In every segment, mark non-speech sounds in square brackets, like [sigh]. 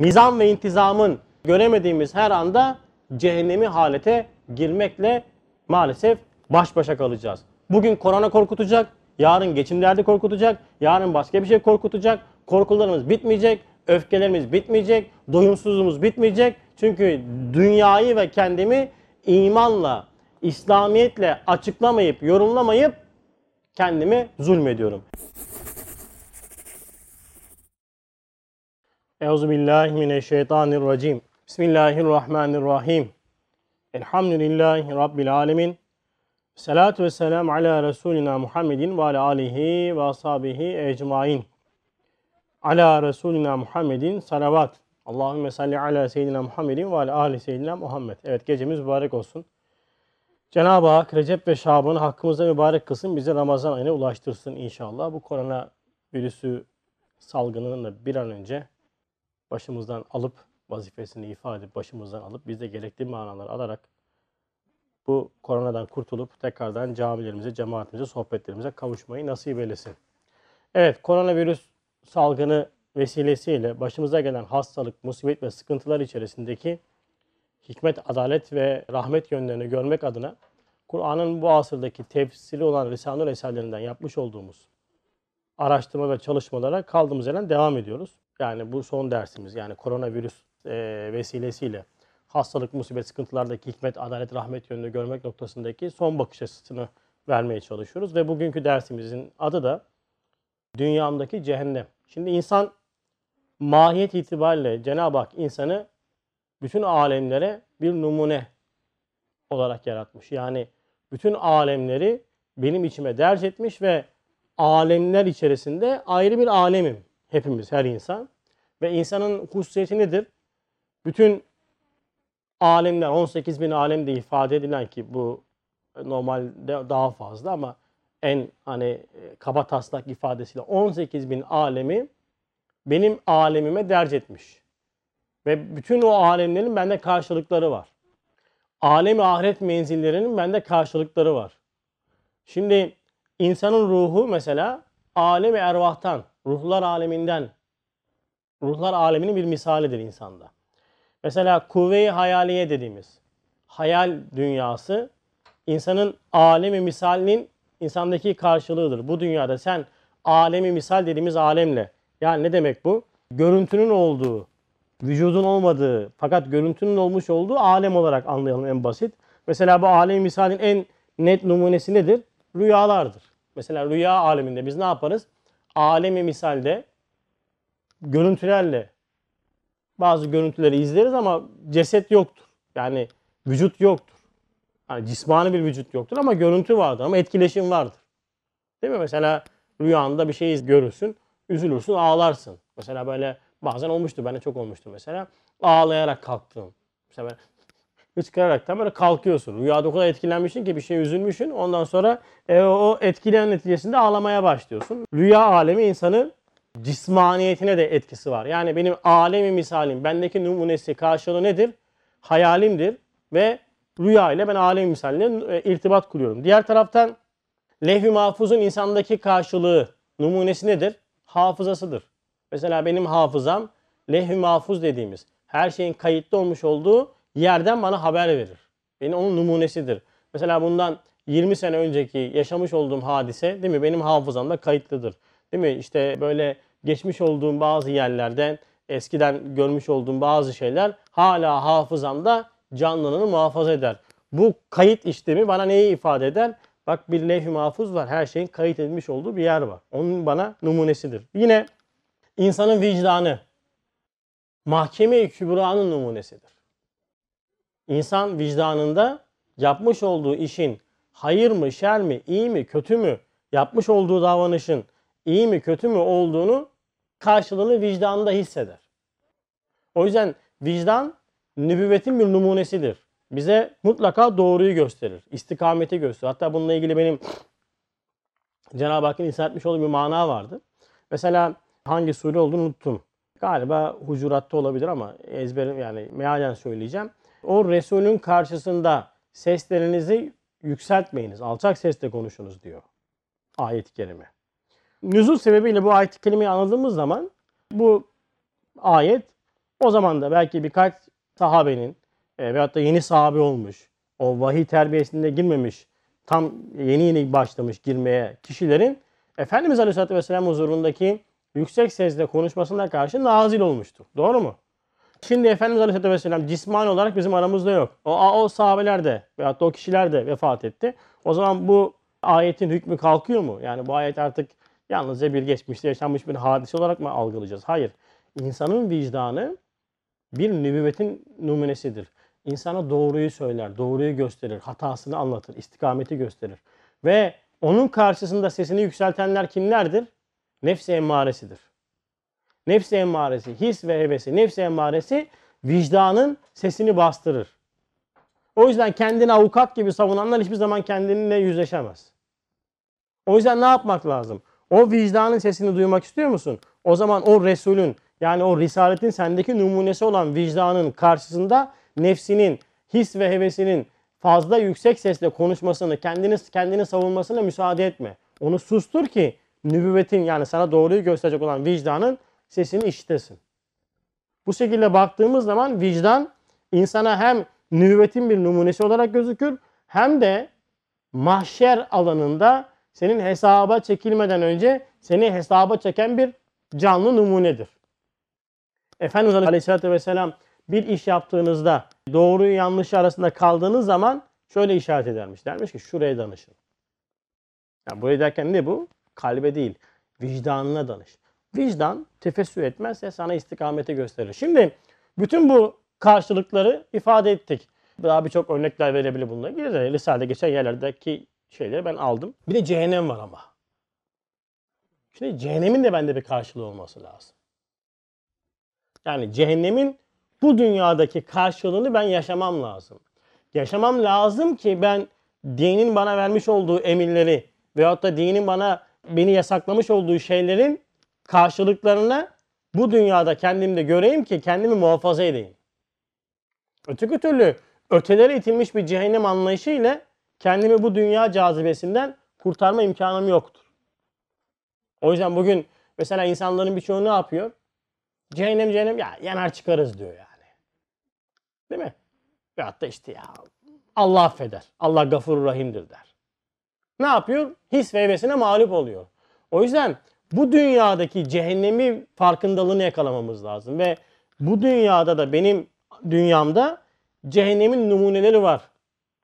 nizam ve intizamın göremediğimiz her anda cehennemi halete girmekle maalesef baş başa kalacağız. Bugün korona korkutacak, yarın geçim derdi korkutacak, yarın başka bir şey korkutacak. Korkularımız bitmeyecek, öfkelerimiz bitmeyecek, doyumsuzluğumuz bitmeyecek. Çünkü dünyayı ve kendimi imanla, İslamiyetle açıklamayıp, yorumlamayıp kendime zulmediyorum. Euzu billahi mineşşeytanirracim. Bismillahirrahmanirrahim. Elhamdülillahi rabbil alamin. Salatu ve selam ala Resulina Muhammedin ve ala alihi ve ashabihi ecmain. Ala Resulina Muhammedin salavat. Allahümme salli ala seyyidina Muhammedin ve ala ali seyyidina Muhammed. Evet gecemiz mübarek olsun. Cenab-ı Hak Recep ve Şaban'ı hakkımızda mübarek kılsın. Bizi Ramazan ayına ulaştırsın inşallah. Bu korona virüsü salgınının da bir an önce başımızdan alıp vazifesini ifade edip başımızdan alıp biz de gerekli manaları alarak bu koronadan kurtulup tekrardan camilerimize, cemaatimize, sohbetlerimize kavuşmayı nasip eylesin. Evet, koronavirüs salgını vesilesiyle başımıza gelen hastalık, musibet ve sıkıntılar içerisindeki hikmet, adalet ve rahmet yönlerini görmek adına Kur'an'ın bu asırdaki tefsiri olan Risale-i eserlerinden yapmış olduğumuz araştırma ve çalışmalara kaldığımız yerden devam ediyoruz. Yani bu son dersimiz yani koronavirüs e, vesilesiyle hastalık, musibet, sıkıntılardaki hikmet, adalet, rahmet yönünü görmek noktasındaki son bakış açısını vermeye çalışıyoruz. Ve bugünkü dersimizin adı da dünyamdaki cehennem. Şimdi insan mahiyet itibariyle Cenab-ı Hak insanı bütün alemlere bir numune olarak yaratmış. Yani bütün alemleri benim içime derc etmiş ve alemler içerisinde ayrı bir alemim. Hepimiz, her insan. Ve insanın hususiyeti nedir? Bütün alemler, 18 bin alem de ifade edilen ki bu normalde daha fazla ama en hani e, kaba taslak ifadesiyle 18 bin alemi benim alemime derc etmiş. Ve bütün o alemlerin bende karşılıkları var. Alem ahiret menzillerinin bende karşılıkları var. Şimdi insanın ruhu mesela alem ervahtan, ruhlar aleminden, ruhlar aleminin bir misalidir insanda. Mesela kuvve-i hayaliye dediğimiz hayal dünyası insanın alemi misalinin insandaki karşılığıdır. Bu dünyada sen alemi misal dediğimiz alemle yani ne demek bu? Görüntünün olduğu, vücudun olmadığı fakat görüntünün olmuş olduğu alem olarak anlayalım en basit. Mesela bu alem misalin en net numunesi nedir? Rüyalardır. Mesela rüya aleminde biz ne yaparız? Alemi misalde görüntülerle bazı görüntüleri izleriz ama ceset yoktur. Yani vücut yoktur. Yani cismani bir vücut yoktur ama görüntü vardır ama etkileşim vardır. Değil mi? Mesela rüyanda bir şey görürsün, üzülürsün, ağlarsın. Mesela böyle bazen olmuştu, bende çok olmuştu mesela. Ağlayarak kalktım. Mesela hıçkıraraktan böyle kalkıyorsun. Rüyada o kadar etkilenmişsin ki bir şey üzülmüşsün. Ondan sonra e, o etkileyen neticesinde ağlamaya başlıyorsun. Rüya alemi insanın cismaniyetine de etkisi var. Yani benim alemi misalim, bendeki numunesi karşılığı nedir? Hayalimdir ve rüya ile ben alemi misaline e, irtibat kuruyorum. Diğer taraftan levh-i mahfuzun insandaki karşılığı, numunesi nedir? Hafızasıdır. Mesela benim hafızam levh-i mahfuz dediğimiz her şeyin kayıtlı olmuş olduğu yerden bana haber verir. Benim onun numunesidir. Mesela bundan 20 sene önceki yaşamış olduğum hadise değil mi benim hafızamda kayıtlıdır. Değil mi? İşte böyle geçmiş olduğum bazı yerlerden eskiden görmüş olduğum bazı şeyler hala hafızamda canlılığını muhafaza eder. Bu kayıt işlemi bana neyi ifade eder? Bak bir levh-i mahfuz var. Her şeyin kayıt edilmiş olduğu bir yer var. Onun bana numunesidir. Yine insanın vicdanı mahkeme-i kübranın numunesidir. İnsan vicdanında yapmış olduğu işin hayır mı, şer mi, iyi mi, kötü mü, yapmış olduğu davranışın iyi mi, kötü mü olduğunu karşılığını vicdanında hisseder. O yüzden vicdan nübüvvetin bir numunesidir. Bize mutlaka doğruyu gösterir, istikameti gösterir. Hatta bununla ilgili benim Cenab-ı Hakk'ın ihsan etmiş olduğu bir mana vardı. Mesela hangi sure olduğunu unuttum. Galiba Hucurat'ta olabilir ama ezberim yani mealen söyleyeceğim. O Resul'ün karşısında seslerinizi yükseltmeyiniz. Alçak sesle konuşunuz diyor ayet-i kerime. Nüzul sebebiyle bu ayet-i kerimeyi anladığımız zaman bu ayet O zaman da belki birkaç sahabenin e, veyahut da yeni sahabe olmuş, o vahiy terbiyesinde girmemiş, tam yeni yeni başlamış girmeye kişilerin Efendimiz Aleyhisselatü Vesselam huzurundaki yüksek sesle konuşmasına karşı nazil olmuştu. Doğru mu? Şimdi Efendimiz Aleyhisselatü Vesselam cismani olarak bizim aramızda yok. O, o sahabeler de veyahut da o kişiler de vefat etti. O zaman bu ayetin hükmü kalkıyor mu? Yani bu ayet artık yalnızca bir geçmişte yaşanmış bir hadise olarak mı algılayacağız? Hayır. İnsanın vicdanı bir nübüvvetin numunesidir. İnsana doğruyu söyler, doğruyu gösterir, hatasını anlatır, istikameti gösterir. Ve onun karşısında sesini yükseltenler kimlerdir? Nefsi emmaresidir. Nefsi emmaresi, his ve hevesi, nefsi emmaresi vicdanın sesini bastırır. O yüzden kendini avukat gibi savunanlar hiçbir zaman kendinle yüzleşemez. O yüzden ne yapmak lazım? O vicdanın sesini duymak istiyor musun? O zaman o Resulün yani o Risaletin sendeki numunesi olan vicdanın karşısında nefsinin, his ve hevesinin fazla yüksek sesle konuşmasını, kendini kendini savunmasına müsaade etme. Onu sustur ki nübüvvetin yani sana doğruyu gösterecek olan vicdanın sesini işitesin. Bu şekilde baktığımız zaman vicdan insana hem nübüvvetin bir numunesi olarak gözükür hem de mahşer alanında senin hesaba çekilmeden önce seni hesaba çeken bir canlı numunedir. Efendimiz Aleyhisselatü Vesselam bir iş yaptığınızda doğruyu yanlışı arasında kaldığınız zaman şöyle işaret edermiş. Dermiş ki şuraya danışın. Yani buraya derken ne bu? Kalbe değil. Vicdanına danış. Vicdan tefessür etmezse sana istikameti gösterir. Şimdi bütün bu karşılıkları ifade ettik. Daha birçok örnekler verebilir bununla ilgili. Risale geçen yerlerdeki şeyleri ben aldım. Bir de cehennem var ama. Şimdi cehennemin de bende bir karşılığı olması lazım. Yani cehennemin bu dünyadaki karşılığını ben yaşamam lazım. Yaşamam lazım ki ben dinin bana vermiş olduğu emirleri veyahut da dinin bana beni yasaklamış olduğu şeylerin karşılıklarını bu dünyada kendimde göreyim ki kendimi muhafaza edeyim. Öteki türlü ötelere itilmiş bir cehennem anlayışı ile kendimi bu dünya cazibesinden kurtarma imkanım yoktur. O yüzden bugün mesela insanların birçoğu ne yapıyor? Cehennem cehennem ya yanar çıkarız diyor yani. Değil mi? Veyahut da işte ya Allah affeder. Allah gafur rahimdir der. Ne yapıyor? His ve mağlup oluyor. O yüzden bu dünyadaki cehennemi farkındalığını yakalamamız lazım. Ve bu dünyada da benim dünyamda cehennemin numuneleri var.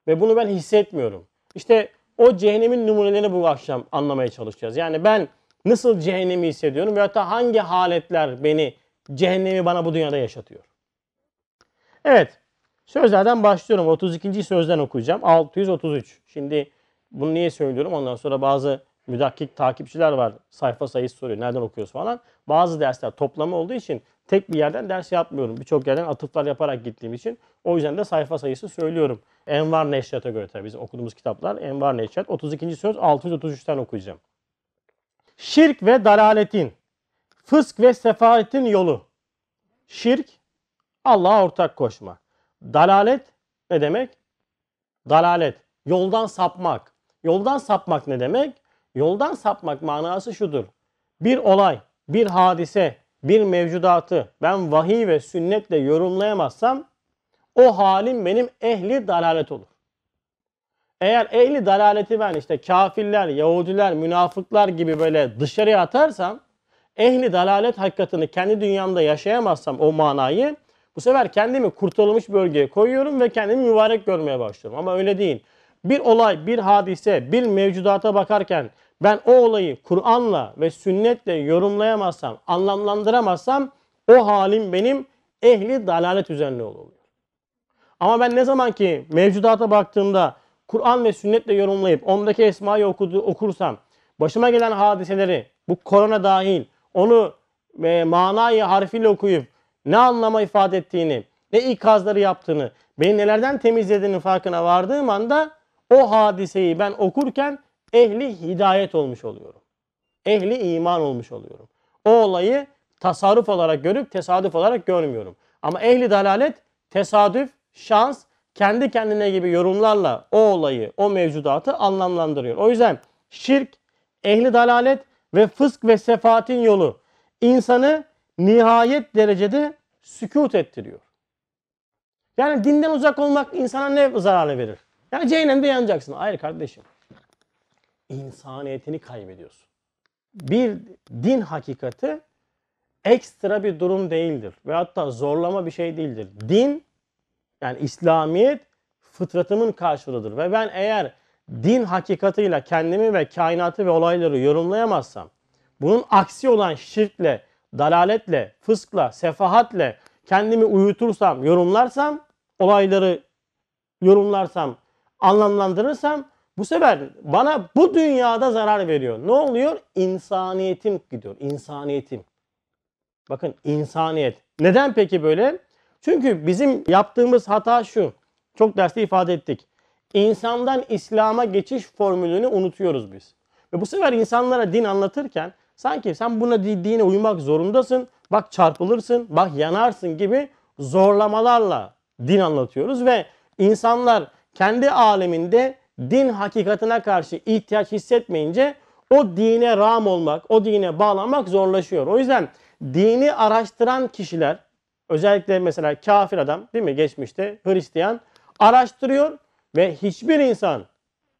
Ve bunu ben hissetmiyorum. İşte o cehennemin numunelerini bu akşam anlamaya çalışacağız. Yani ben nasıl cehennemi hissediyorum veyahut da hangi haletler beni cehennemi bana bu dünyada yaşatıyor. Evet. Sözlerden başlıyorum. 32. sözden okuyacağım. 633. Şimdi bunu niye söylüyorum? Ondan sonra bazı müdakkik takipçiler var. Sayfa sayısı soruyor. Nereden okuyoruz falan. Bazı dersler toplama olduğu için tek bir yerden ders yapmıyorum. Birçok yerden atıflar yaparak gittiğim için. O yüzden de sayfa sayısı söylüyorum. Envar Neşriyat'a göre tabii bizim okuduğumuz kitaplar. Envar Neşriyat. 32. söz 633'ten okuyacağım. Şirk ve dalaletin, fısk ve sefaatin yolu. Şirk, Allah'a ortak koşma. Dalalet ne demek? Dalalet, yoldan sapmak. Yoldan sapmak ne demek? Yoldan sapmak manası şudur. Bir olay, bir hadise, bir mevcudatı ben vahiy ve sünnetle yorumlayamazsam o halim benim ehli dalalet olur. Eğer ehli dalaleti ben işte kafirler, Yahudiler, münafıklar gibi böyle dışarıya atarsam ehli dalalet hakikatini kendi dünyamda yaşayamazsam o manayı bu sefer kendimi kurtulmuş bölgeye koyuyorum ve kendimi mübarek görmeye başlıyorum. Ama öyle değil. Bir olay, bir hadise, bir mevcudata bakarken ben o olayı Kur'an'la ve sünnetle yorumlayamazsam, anlamlandıramazsam o halim benim ehli dalalet üzerine oluyor. Ama ben ne zaman ki mevcudata baktığımda Kur'an ve sünnetle yorumlayıp ondaki esmayı okudu, okursam, başıma gelen hadiseleri, bu korona dahil, onu e, manayı harfiyle okuyup ne anlama ifade ettiğini, ne ikazları yaptığını, beni nelerden temizlediğinin farkına vardığım anda o hadiseyi ben okurken ehli hidayet olmuş oluyorum. Ehli iman olmuş oluyorum. O olayı tasarruf olarak görüp tesadüf olarak görmüyorum. Ama ehli dalalet tesadüf, şans, kendi kendine gibi yorumlarla o olayı, o mevcudatı anlamlandırıyor. O yüzden şirk, ehli dalalet ve fısk ve sefaatin yolu insanı nihayet derecede sükut ettiriyor. Yani dinden uzak olmak insana ne zararı verir? Yani cehennemde yanacaksın. Hayır kardeşim. İnsaniyetini kaybediyorsun. Bir din hakikati ekstra bir durum değildir. Ve hatta zorlama bir şey değildir. Din yani İslamiyet fıtratımın karşılığıdır. Ve ben eğer din hakikatıyla kendimi ve kainatı ve olayları yorumlayamazsam, bunun aksi olan şirkle, dalaletle, fıskla, sefahatle kendimi uyutursam, yorumlarsam, olayları yorumlarsam, anlamlandırırsam bu sefer bana bu dünyada zarar veriyor. Ne oluyor? İnsaniyetim gidiyor. İnsaniyetim. Bakın insaniyet. Neden peki böyle? Çünkü bizim yaptığımız hata şu. Çok derste ifade ettik. İnsandan İslam'a geçiş formülünü unutuyoruz biz. Ve bu sefer insanlara din anlatırken sanki sen buna dine uymak zorundasın. Bak çarpılırsın, bak yanarsın gibi zorlamalarla din anlatıyoruz ve insanlar kendi aleminde din hakikatine karşı ihtiyaç hissetmeyince o dine ram olmak, o dine bağlanmak zorlaşıyor. O yüzden dini araştıran kişiler özellikle mesela kafir adam değil mi geçmişte Hristiyan araştırıyor ve hiçbir insan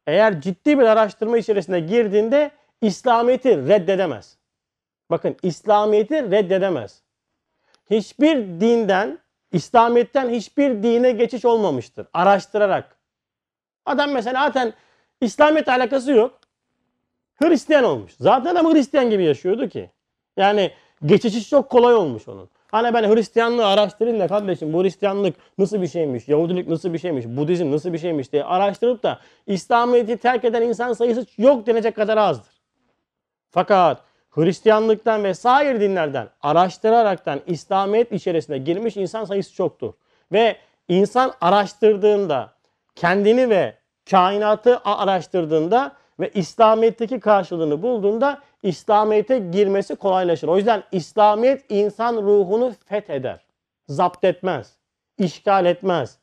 eğer ciddi bir araştırma içerisine girdiğinde İslamiyet'i reddedemez. Bakın İslamiyet'i reddedemez. Hiçbir dinden, İslamiyet'ten hiçbir dine geçiş olmamıştır. Araştırarak. Adam mesela zaten İslamiyet alakası yok. Hristiyan olmuş. Zaten ama Hristiyan gibi yaşıyordu ki. Yani geçişi çok kolay olmuş onun. Hani ben Hristiyanlığı araştırayım da kardeşim bu Hristiyanlık nasıl bir şeymiş, Yahudilik nasıl bir şeymiş, Budizm nasıl bir şeymiş diye araştırıp da İslamiyet'i terk eden insan sayısı yok denecek kadar azdır. Fakat Hristiyanlıktan ve sair dinlerden araştıraraktan İslamiyet içerisine girmiş insan sayısı çoktur. Ve insan araştırdığında kendini ve kainatı araştırdığında ve İslamiyet'teki karşılığını bulduğunda İslamiyet'e girmesi kolaylaşır. O yüzden İslamiyet insan ruhunu fetheder. Zapt etmez. işgal etmez.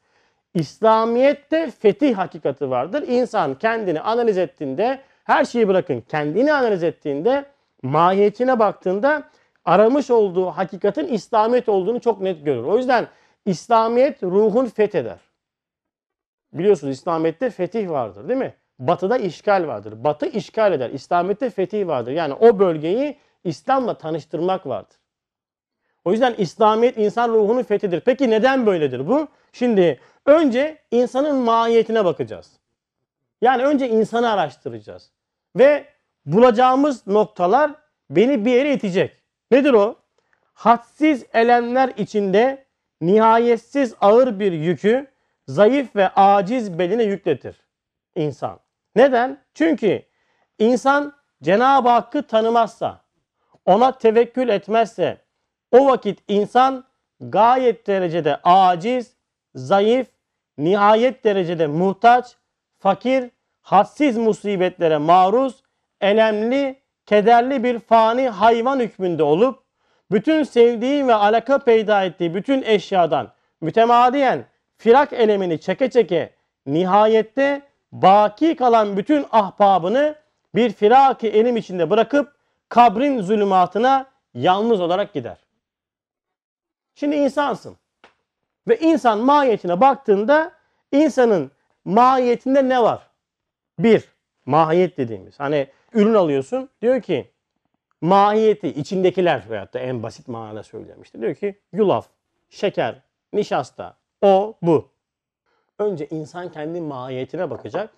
İslamiyet'te fetih hakikati vardır. İnsan kendini analiz ettiğinde, her şeyi bırakın kendini analiz ettiğinde, mahiyetine baktığında aramış olduğu hakikatin İslamiyet olduğunu çok net görür. O yüzden İslamiyet ruhun fetheder. Biliyorsunuz İslamiyet'te fetih vardır değil mi? Batı'da işgal vardır. Batı işgal eder. İslamiyet'te fetih vardır. Yani o bölgeyi İslam'la tanıştırmak vardır. O yüzden İslamiyet insan ruhunun fethidir. Peki neden böyledir bu? Şimdi önce insanın mahiyetine bakacağız. Yani önce insanı araştıracağız. Ve bulacağımız noktalar beni bir yere itecek. Nedir o? Hadsiz elemler içinde nihayetsiz ağır bir yükü zayıf ve aciz beline yükletir insan. Neden? Çünkü insan Cenab-ı Hakk'ı tanımazsa, ona tevekkül etmezse o vakit insan gayet derecede aciz, zayıf, nihayet derecede muhtaç, fakir, hadsiz musibetlere maruz, elemli, kederli bir fani hayvan hükmünde olup bütün sevdiği ve alaka peyda ettiği bütün eşyadan mütemadiyen firak elemini çeke çeke nihayette baki kalan bütün ahbabını bir firaki elim içinde bırakıp kabrin zulümatına yalnız olarak gider. Şimdi insansın. Ve insan mahiyetine baktığında insanın mahiyetinde ne var? Bir, mahiyet dediğimiz. Hani ürün alıyorsun diyor ki mahiyeti içindekiler veyahut da en basit manada söyleyeyim işte. Diyor ki yulaf, şeker, nişasta, o, bu. Önce insan kendi mahiyetine bakacak.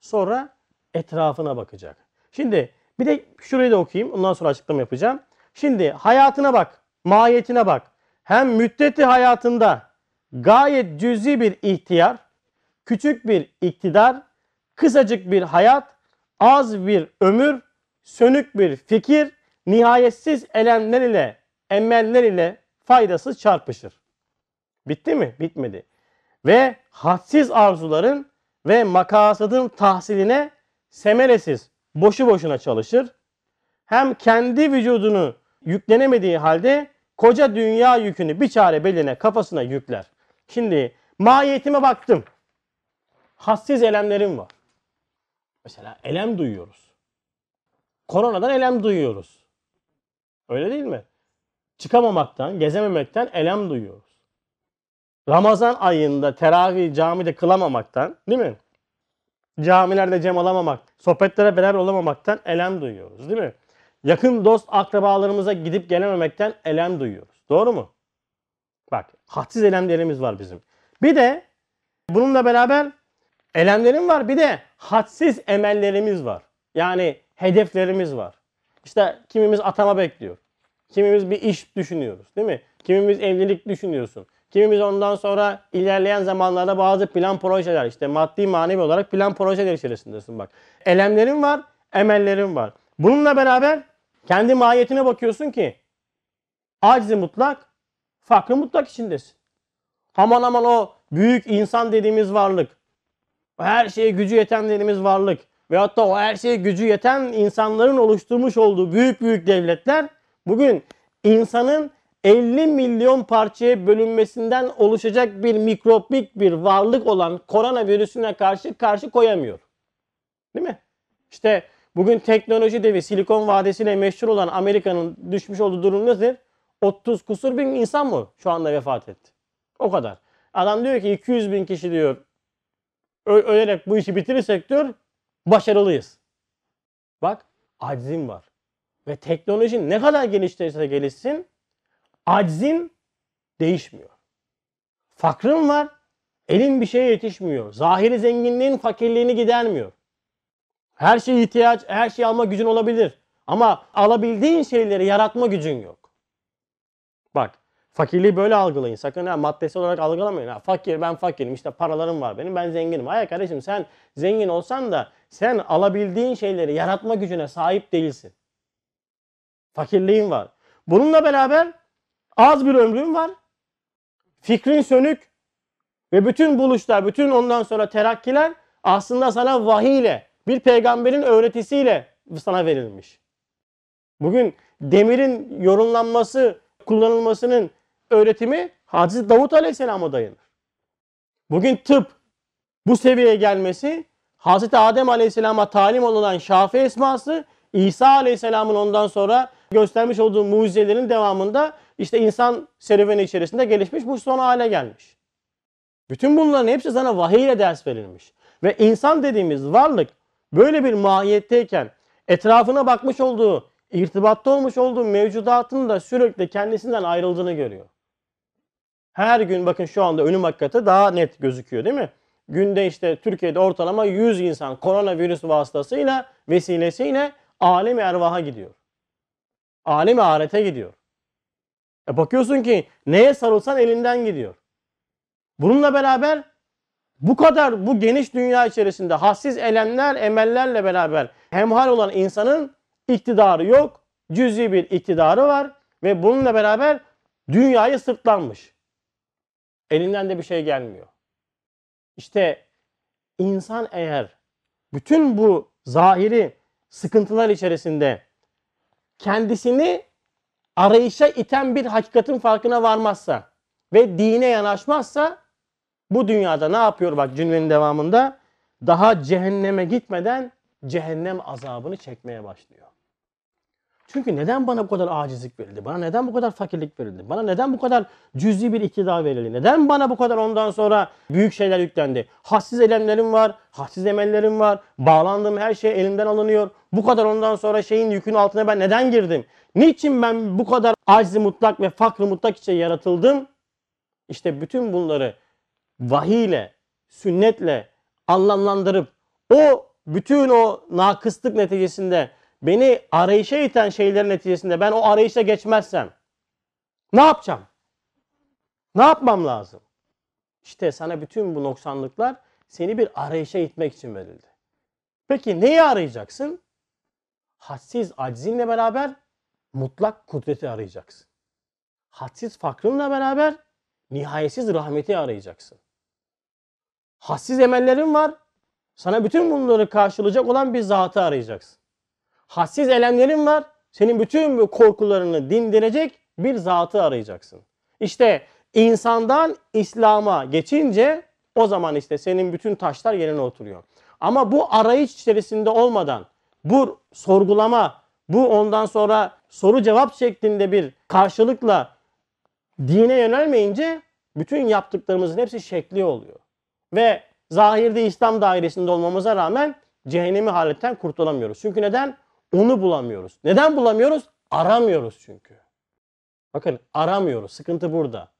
Sonra etrafına bakacak. Şimdi bir de şurayı da okuyayım. Ondan sonra açıklama yapacağım. Şimdi hayatına bak. Mahiyetine bak. Hem müddeti hayatında gayet cüzi bir ihtiyar, küçük bir iktidar, kısacık bir hayat, az bir ömür, sönük bir fikir, nihayetsiz elemler ile, emeller ile faydasız çarpışır. Bitti mi? Bitmedi. Ve hadsiz arzuların ve makasadın tahsiline semeresiz, boşu boşuna çalışır. Hem kendi vücudunu yüklenemediği halde koca dünya yükünü bir çare beline kafasına yükler. Şimdi mahiyetime baktım. Hassiz elemlerim var. Mesela elem duyuyoruz. Koronadan elem duyuyoruz. Öyle değil mi? çıkamamaktan, gezememekten elem duyuyoruz. Ramazan ayında teravih camide kılamamaktan değil mi? Camilerde cem alamamak, sohbetlere beraber olamamaktan elem duyuyoruz değil mi? Yakın dost akrabalarımıza gidip gelememekten elem duyuyoruz. Doğru mu? Bak hadsiz elemlerimiz var bizim. Bir de bununla beraber elemlerim var bir de hadsiz emellerimiz var. Yani hedeflerimiz var. İşte kimimiz atama bekliyor. Kimimiz bir iş düşünüyoruz değil mi? Kimimiz evlilik düşünüyorsun. Kimimiz ondan sonra ilerleyen zamanlarda bazı plan projeler işte maddi manevi olarak plan projeler içerisindesin bak. Elemlerin var, emellerin var. Bununla beraber kendi mahiyetine bakıyorsun ki acizi mutlak, fakrı mutlak içindesin. Aman aman o büyük insan dediğimiz varlık, her şeye gücü yeten dediğimiz varlık veyahut da o her şeye gücü yeten insanların oluşturmuş olduğu büyük büyük devletler bugün insanın 50 milyon parçaya bölünmesinden oluşacak bir mikropik bir varlık olan koronavirüsüne karşı karşı koyamıyor. Değil mi? İşte bugün teknoloji devi Silikon Vadisi'ne meşhur olan Amerika'nın düşmüş olduğu durum nedir? 30 kusur bin insan mı şu anda vefat etti? O kadar. Adam diyor ki 200 bin kişi diyor ölerek bu işi bitirirsek diyor başarılıyız. Bak aczim var. Ve teknoloji ne kadar geliştirirse gelişsin aczin değişmiyor. Fakrın var elin bir şeye yetişmiyor. Zahiri zenginliğin fakirliğini gidermiyor. Her şeye ihtiyaç, her şeyi alma gücün olabilir. Ama alabildiğin şeyleri yaratma gücün yok. Bak fakirliği böyle algılayın. Sakın ha maddesi olarak algılamayın. Ha, fakir ben fakirim işte paralarım var benim ben zenginim. Hayır kardeşim sen zengin olsan da sen alabildiğin şeyleri yaratma gücüne sahip değilsin. Fakirliğin var. Bununla beraber az bir ömrün var. Fikrin sönük ve bütün buluşlar, bütün ondan sonra terakkiler aslında sana vahiy ile, bir peygamberin öğretisiyle sana verilmiş. Bugün demirin yorumlanması, kullanılmasının öğretimi Hazreti Davut Aleyhisselam'a dayanır. Bugün tıp bu seviyeye gelmesi Hazreti Adem Aleyhisselam'a talim olunan şafi esması İsa Aleyhisselam'ın ondan sonra göstermiş olduğu mucizelerin devamında işte insan serüveni içerisinde gelişmiş bu son hale gelmiş. Bütün bunların hepsi sana vahiy ile ders verilmiş. Ve insan dediğimiz varlık böyle bir mahiyetteyken etrafına bakmış olduğu, irtibatta olmuş olduğu mevcudatın da sürekli kendisinden ayrıldığını görüyor. Her gün bakın şu anda ölüm hakikati daha net gözüküyor değil mi? Günde işte Türkiye'de ortalama 100 insan koronavirüs vasıtasıyla vesilesiyle alem ervaha gidiyor. Alem ahirete gidiyor. E bakıyorsun ki neye sarılsan elinden gidiyor. Bununla beraber bu kadar bu geniş dünya içerisinde hassiz elemler, emellerle beraber hemhal olan insanın iktidarı yok. Cüzi bir iktidarı var ve bununla beraber dünyayı sırtlanmış. Elinden de bir şey gelmiyor. İşte insan eğer bütün bu zahiri sıkıntılar içerisinde kendisini arayışa iten bir hakikatin farkına varmazsa ve dine yanaşmazsa bu dünyada ne yapıyor bak cümlenin devamında? Daha cehenneme gitmeden cehennem azabını çekmeye başlıyor. Çünkü neden bana bu kadar acizlik verildi? Bana neden bu kadar fakirlik verildi? Bana neden bu kadar cüzi bir iktidar verildi? Neden bana bu kadar ondan sonra büyük şeyler yüklendi? Hassiz elemlerim var, hassiz emellerim var. Bağlandığım her şey elimden alınıyor. Bu kadar ondan sonra şeyin yükün altına ben neden girdim? Niçin ben bu kadar acizi mutlak ve fakrı mutlak için yaratıldım? İşte bütün bunları vahiy ile, sünnetle anlamlandırıp o bütün o nakıslık neticesinde beni arayışa iten şeylerin neticesinde ben o arayışa geçmezsem ne yapacağım? Ne yapmam lazım? İşte sana bütün bu noksanlıklar seni bir arayışa itmek için verildi. Peki neyi arayacaksın? Hadsiz aczinle beraber mutlak kudreti arayacaksın. Hadsiz fakrınla beraber nihayetsiz rahmeti arayacaksın. Hassiz emellerin var. Sana bütün bunları karşılayacak olan bir zatı arayacaksın. Hassiz elemlerin var. Senin bütün bu korkularını dindirecek bir zatı arayacaksın. İşte insandan İslam'a geçince o zaman işte senin bütün taşlar yerine oturuyor. Ama bu arayış içerisinde olmadan bu sorgulama, bu ondan sonra soru cevap şeklinde bir karşılıkla dine yönelmeyince bütün yaptıklarımızın hepsi şekli oluyor. Ve zahirde İslam dairesinde olmamıza rağmen cehennemi haletten kurtulamıyoruz. Çünkü neden? Onu bulamıyoruz. Neden bulamıyoruz? Aramıyoruz çünkü. Bakın aramıyoruz. Sıkıntı burada.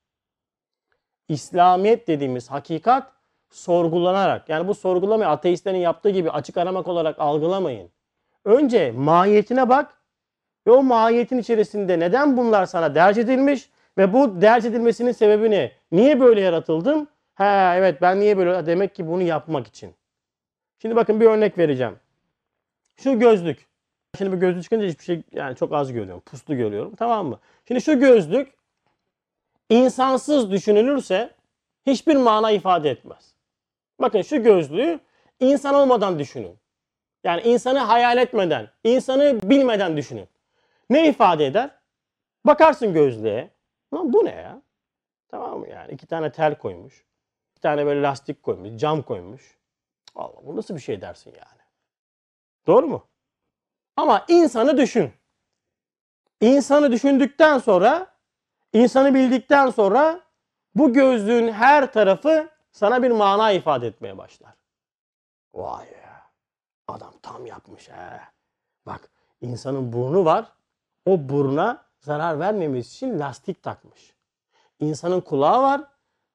İslamiyet dediğimiz hakikat sorgulanarak yani bu sorgulamayı ateistlerin yaptığı gibi açık aramak olarak algılamayın. Önce mahiyetine bak ve o mahiyetin içerisinde neden bunlar sana derc edilmiş ve bu derc edilmesinin sebebi ne? Niye böyle yaratıldım? He evet ben niye böyle demek ki bunu yapmak için. Şimdi bakın bir örnek vereceğim. Şu gözlük. Şimdi bu gözlük çıkınca hiçbir şey yani çok az görüyorum. Puslu görüyorum. Tamam mı? Şimdi şu gözlük insansız düşünülürse hiçbir mana ifade etmez. Bakın şu gözlüğü insan olmadan düşünün. Yani insanı hayal etmeden, insanı bilmeden düşünün. Ne ifade eder? Bakarsın gözlüğe. Lan bu ne ya? Tamam mı yani? iki tane tel koymuş. Bir tane böyle lastik koymuş, cam koymuş. Allah bu nasıl bir şey dersin yani? Doğru mu? Ama insanı düşün. İnsanı düşündükten sonra, insanı bildikten sonra bu gözlüğün her tarafı sana bir mana ifade etmeye başlar. Vay ya. Adam tam yapmış he. Bak insanın burnu var. O buruna zarar vermemesi için lastik takmış. İnsanın kulağı var.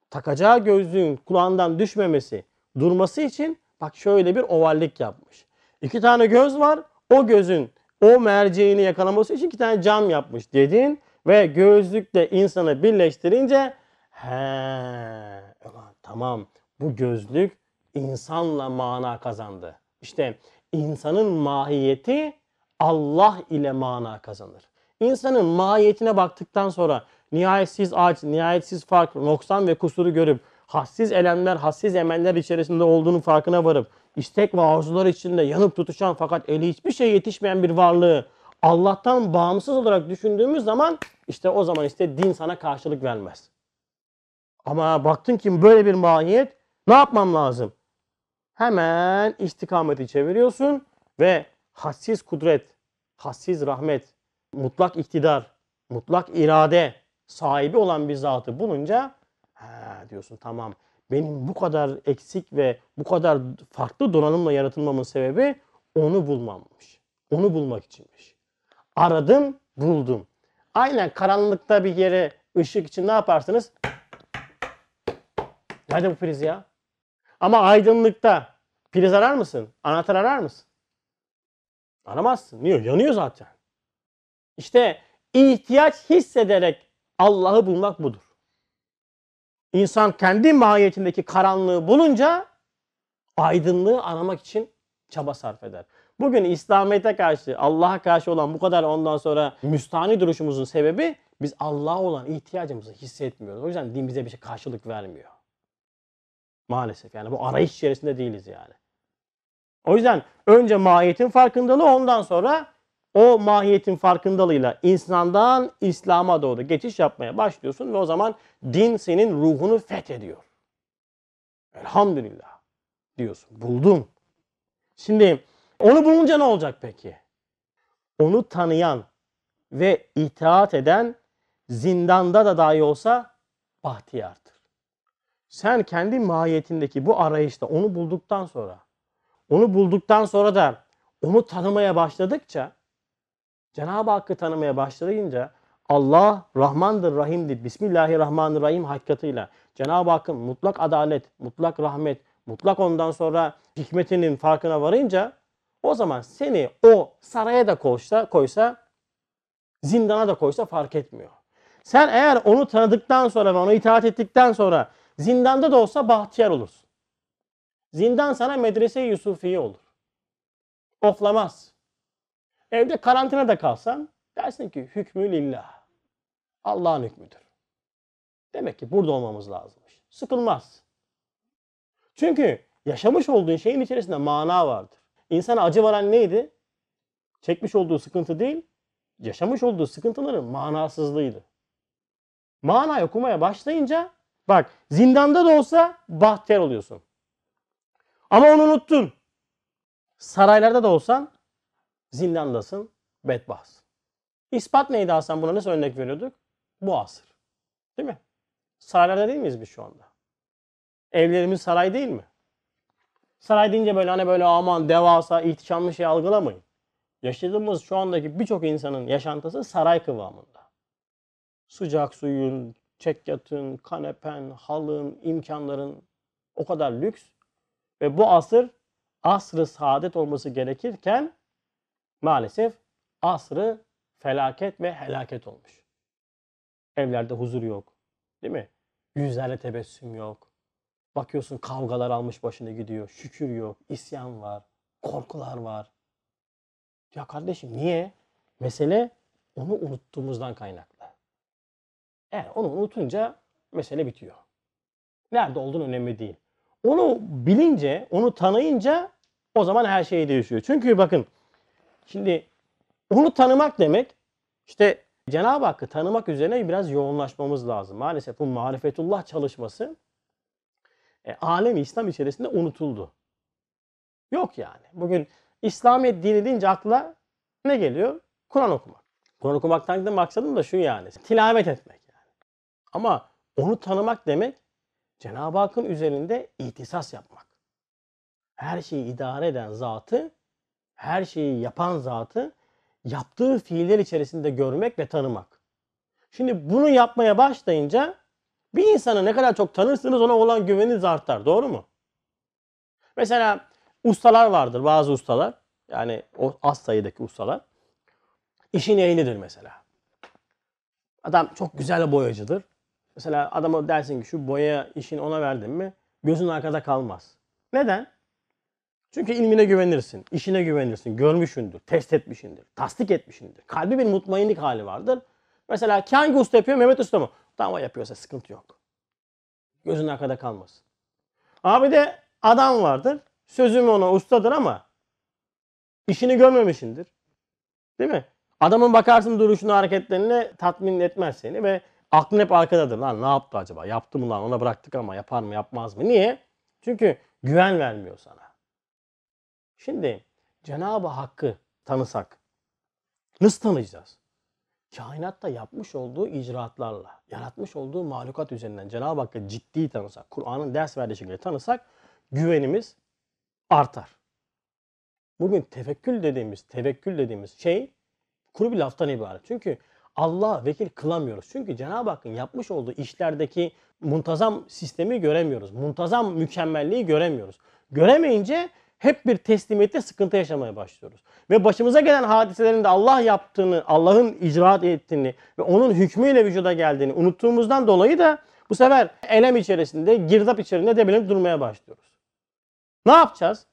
Takacağı gözlüğün kulağından düşmemesi, durması için bak şöyle bir ovallik yapmış. İki tane göz var. O gözün o merceğini yakalaması için iki tane cam yapmış dedin ve gözlükle insanı birleştirince he tamam bu gözlük insanla mana kazandı. İşte insanın mahiyeti Allah ile mana kazanır. İnsanın mahiyetine baktıktan sonra nihayetsiz aç, nihayetsiz fark, noksan ve kusuru görüp hassiz elemler, hassiz emeller içerisinde olduğunu farkına varıp istek ve arzular içinde yanıp tutuşan fakat eli hiçbir şey yetişmeyen bir varlığı Allah'tan bağımsız olarak düşündüğümüz zaman işte o zaman işte din sana karşılık vermez. Ama baktın ki böyle bir mahiyet ne yapmam lazım? Hemen istikameti çeviriyorsun ve hassiz kudret, hassiz rahmet, mutlak iktidar, mutlak irade sahibi olan bir zatı bulunca ha diyorsun tamam benim bu kadar eksik ve bu kadar farklı donanımla yaratılmamın sebebi onu bulmammış. Onu bulmak içinmiş. Aradım, buldum. Aynen karanlıkta bir yere ışık için ne yaparsınız? Nerede bu priz ya? Ama aydınlıkta priz arar mısın? Anahtar arar mısın? Aramazsın. Niye? Yanıyor zaten. İşte ihtiyaç hissederek Allah'ı bulmak budur. İnsan kendi mahiyetindeki karanlığı bulunca aydınlığı aramak için çaba sarf eder. Bugün İslamiyet'e karşı, Allah'a karşı olan bu kadar ondan sonra müstahni duruşumuzun sebebi biz Allah'a olan ihtiyacımızı hissetmiyoruz. O yüzden din bize bir şey karşılık vermiyor. Maalesef yani bu arayış içerisinde değiliz yani. O yüzden önce mahiyetin farkındalığı ondan sonra o mahiyetin farkındalığıyla insandan İslam'a doğru geçiş yapmaya başlıyorsun ve o zaman din senin ruhunu fethediyor. Elhamdülillah diyorsun. Buldum. Şimdi onu bulunca ne olacak peki? Onu tanıyan ve itaat eden zindanda da dahi olsa bahtiyardır. Sen kendi mahiyetindeki bu arayışta onu bulduktan sonra, onu bulduktan sonra da onu tanımaya başladıkça, Cenab-ı Hakk'ı tanımaya başlayınca Allah Rahmandır, Rahim'dir. Bismillahirrahmanirrahim hakikatıyla Cenab-ı Hakk'ın mutlak adalet, mutlak rahmet, mutlak ondan sonra hikmetinin farkına varınca o zaman seni o saraya da koysa, koysa zindana da koysa fark etmiyor. Sen eğer onu tanıdıktan sonra ve ona itaat ettikten sonra zindanda da olsa bahtiyar olursun. Zindan sana medrese Yusufiye olur. Oflamaz. Evde karantinada kalsan dersin ki hükmü lillah. Allah'ın hükmüdür. Demek ki burada olmamız lazımmış. Sıkılmaz. Çünkü yaşamış olduğun şeyin içerisinde mana vardır. İnsana acı veren neydi? Çekmiş olduğu sıkıntı değil, yaşamış olduğu sıkıntıların manasızlığıydı. Mana okumaya başlayınca bak zindanda da olsa bahtiyar oluyorsun. Ama onu unuttun. Saraylarda da olsan zindandasın, bedbahtsın. İspat neydi Hasan buna nasıl örnek veriyorduk? Bu asır. Değil mi? Saraylarda değil miyiz biz şu anda? Evlerimiz saray değil mi? Saray deyince böyle hani böyle aman devasa ihtişamlı şey algılamayın. Yaşadığımız şu andaki birçok insanın yaşantısı saray kıvamında. Sıcak suyun, çekyatın, kanepen, halın, imkanların o kadar lüks. Ve bu asır asrı saadet olması gerekirken maalesef asrı felaket ve helaket olmuş. Evlerde huzur yok. Değil mi? Yüzlerle tebessüm yok. Bakıyorsun kavgalar almış başını gidiyor. Şükür yok. isyan var. Korkular var. Ya kardeşim niye? Mesele onu unuttuğumuzdan kaynaklı. Eğer onu unutunca mesele bitiyor. Nerede olduğun önemli değil. Onu bilince, onu tanıyınca o zaman her şey değişiyor. Çünkü bakın şimdi onu tanımak demek işte Cenab-ı Hakk'ı tanımak üzerine biraz yoğunlaşmamız lazım. Maalesef bu marifetullah çalışması e, alem İslam içerisinde unutuldu. Yok yani. Bugün İslamiyet dini deyince akla ne geliyor? Kur'an okumak. Kur'an okumaktan da maksadım da şu yani. Tilavet etmek yani. Ama onu tanımak demek Cenab-ı Hakk'ın üzerinde ihtisas yapmak. Her şeyi idare eden zatı, her şeyi yapan zatı yaptığı fiiller içerisinde görmek ve tanımak. Şimdi bunu yapmaya başlayınca bir insanı ne kadar çok tanırsınız ona olan güveniniz artar. Doğru mu? Mesela ustalar vardır bazı ustalar. Yani o az sayıdaki ustalar. İşin ehlidir mesela. Adam çok güzel boyacıdır. Mesela adama dersin ki şu boya işini ona verdin mi gözün arkada kalmaz. Neden? Çünkü ilmine güvenirsin, işine güvenirsin, görmüşündür, test etmişindir, tasdik etmişindir. Kalbi bir mutmainlik hali vardır. Mesela hangi usta yapıyor? Mehmet Usta mı? Tamam yapıyorsa sıkıntı yok. Gözün arkada kalmasın. Abi de adam vardır. Sözüm ona ustadır ama işini görmemişindir. Değil mi? Adamın bakarsın duruşunu, hareketlerine tatmin etmez seni ve aklın hep arkadadır. Lan ne yaptı acaba? Yaptı mı lan? Ona bıraktık ama yapar mı yapmaz mı? Niye? Çünkü güven vermiyor sana. Şimdi Cenab-ı Hakk'ı tanısak nasıl tanıyacağız? Kainatta yapmış olduğu icraatlarla, yaratmış olduğu mahlukat üzerinden Cenab-ı Hakk'ı ciddi tanısak, Kur'an'ın ders verdiği şekilde tanısak güvenimiz artar. Bugün tefekkül dediğimiz, tevekkül dediğimiz şey kuru bir laftan ibaret. Çünkü Allah vekil kılamıyoruz. Çünkü Cenab-ı Hakk'ın yapmış olduğu işlerdeki muntazam sistemi göremiyoruz. Muntazam mükemmelliği göremiyoruz. Göremeyince hep bir teslimiyette sıkıntı yaşamaya başlıyoruz. Ve başımıza gelen hadiselerin de Allah yaptığını, Allah'ın icraat ettiğini ve onun hükmüyle vücuda geldiğini unuttuğumuzdan dolayı da bu sefer elem içerisinde, girdap içerisinde debelenip durmaya başlıyoruz. Ne yapacağız?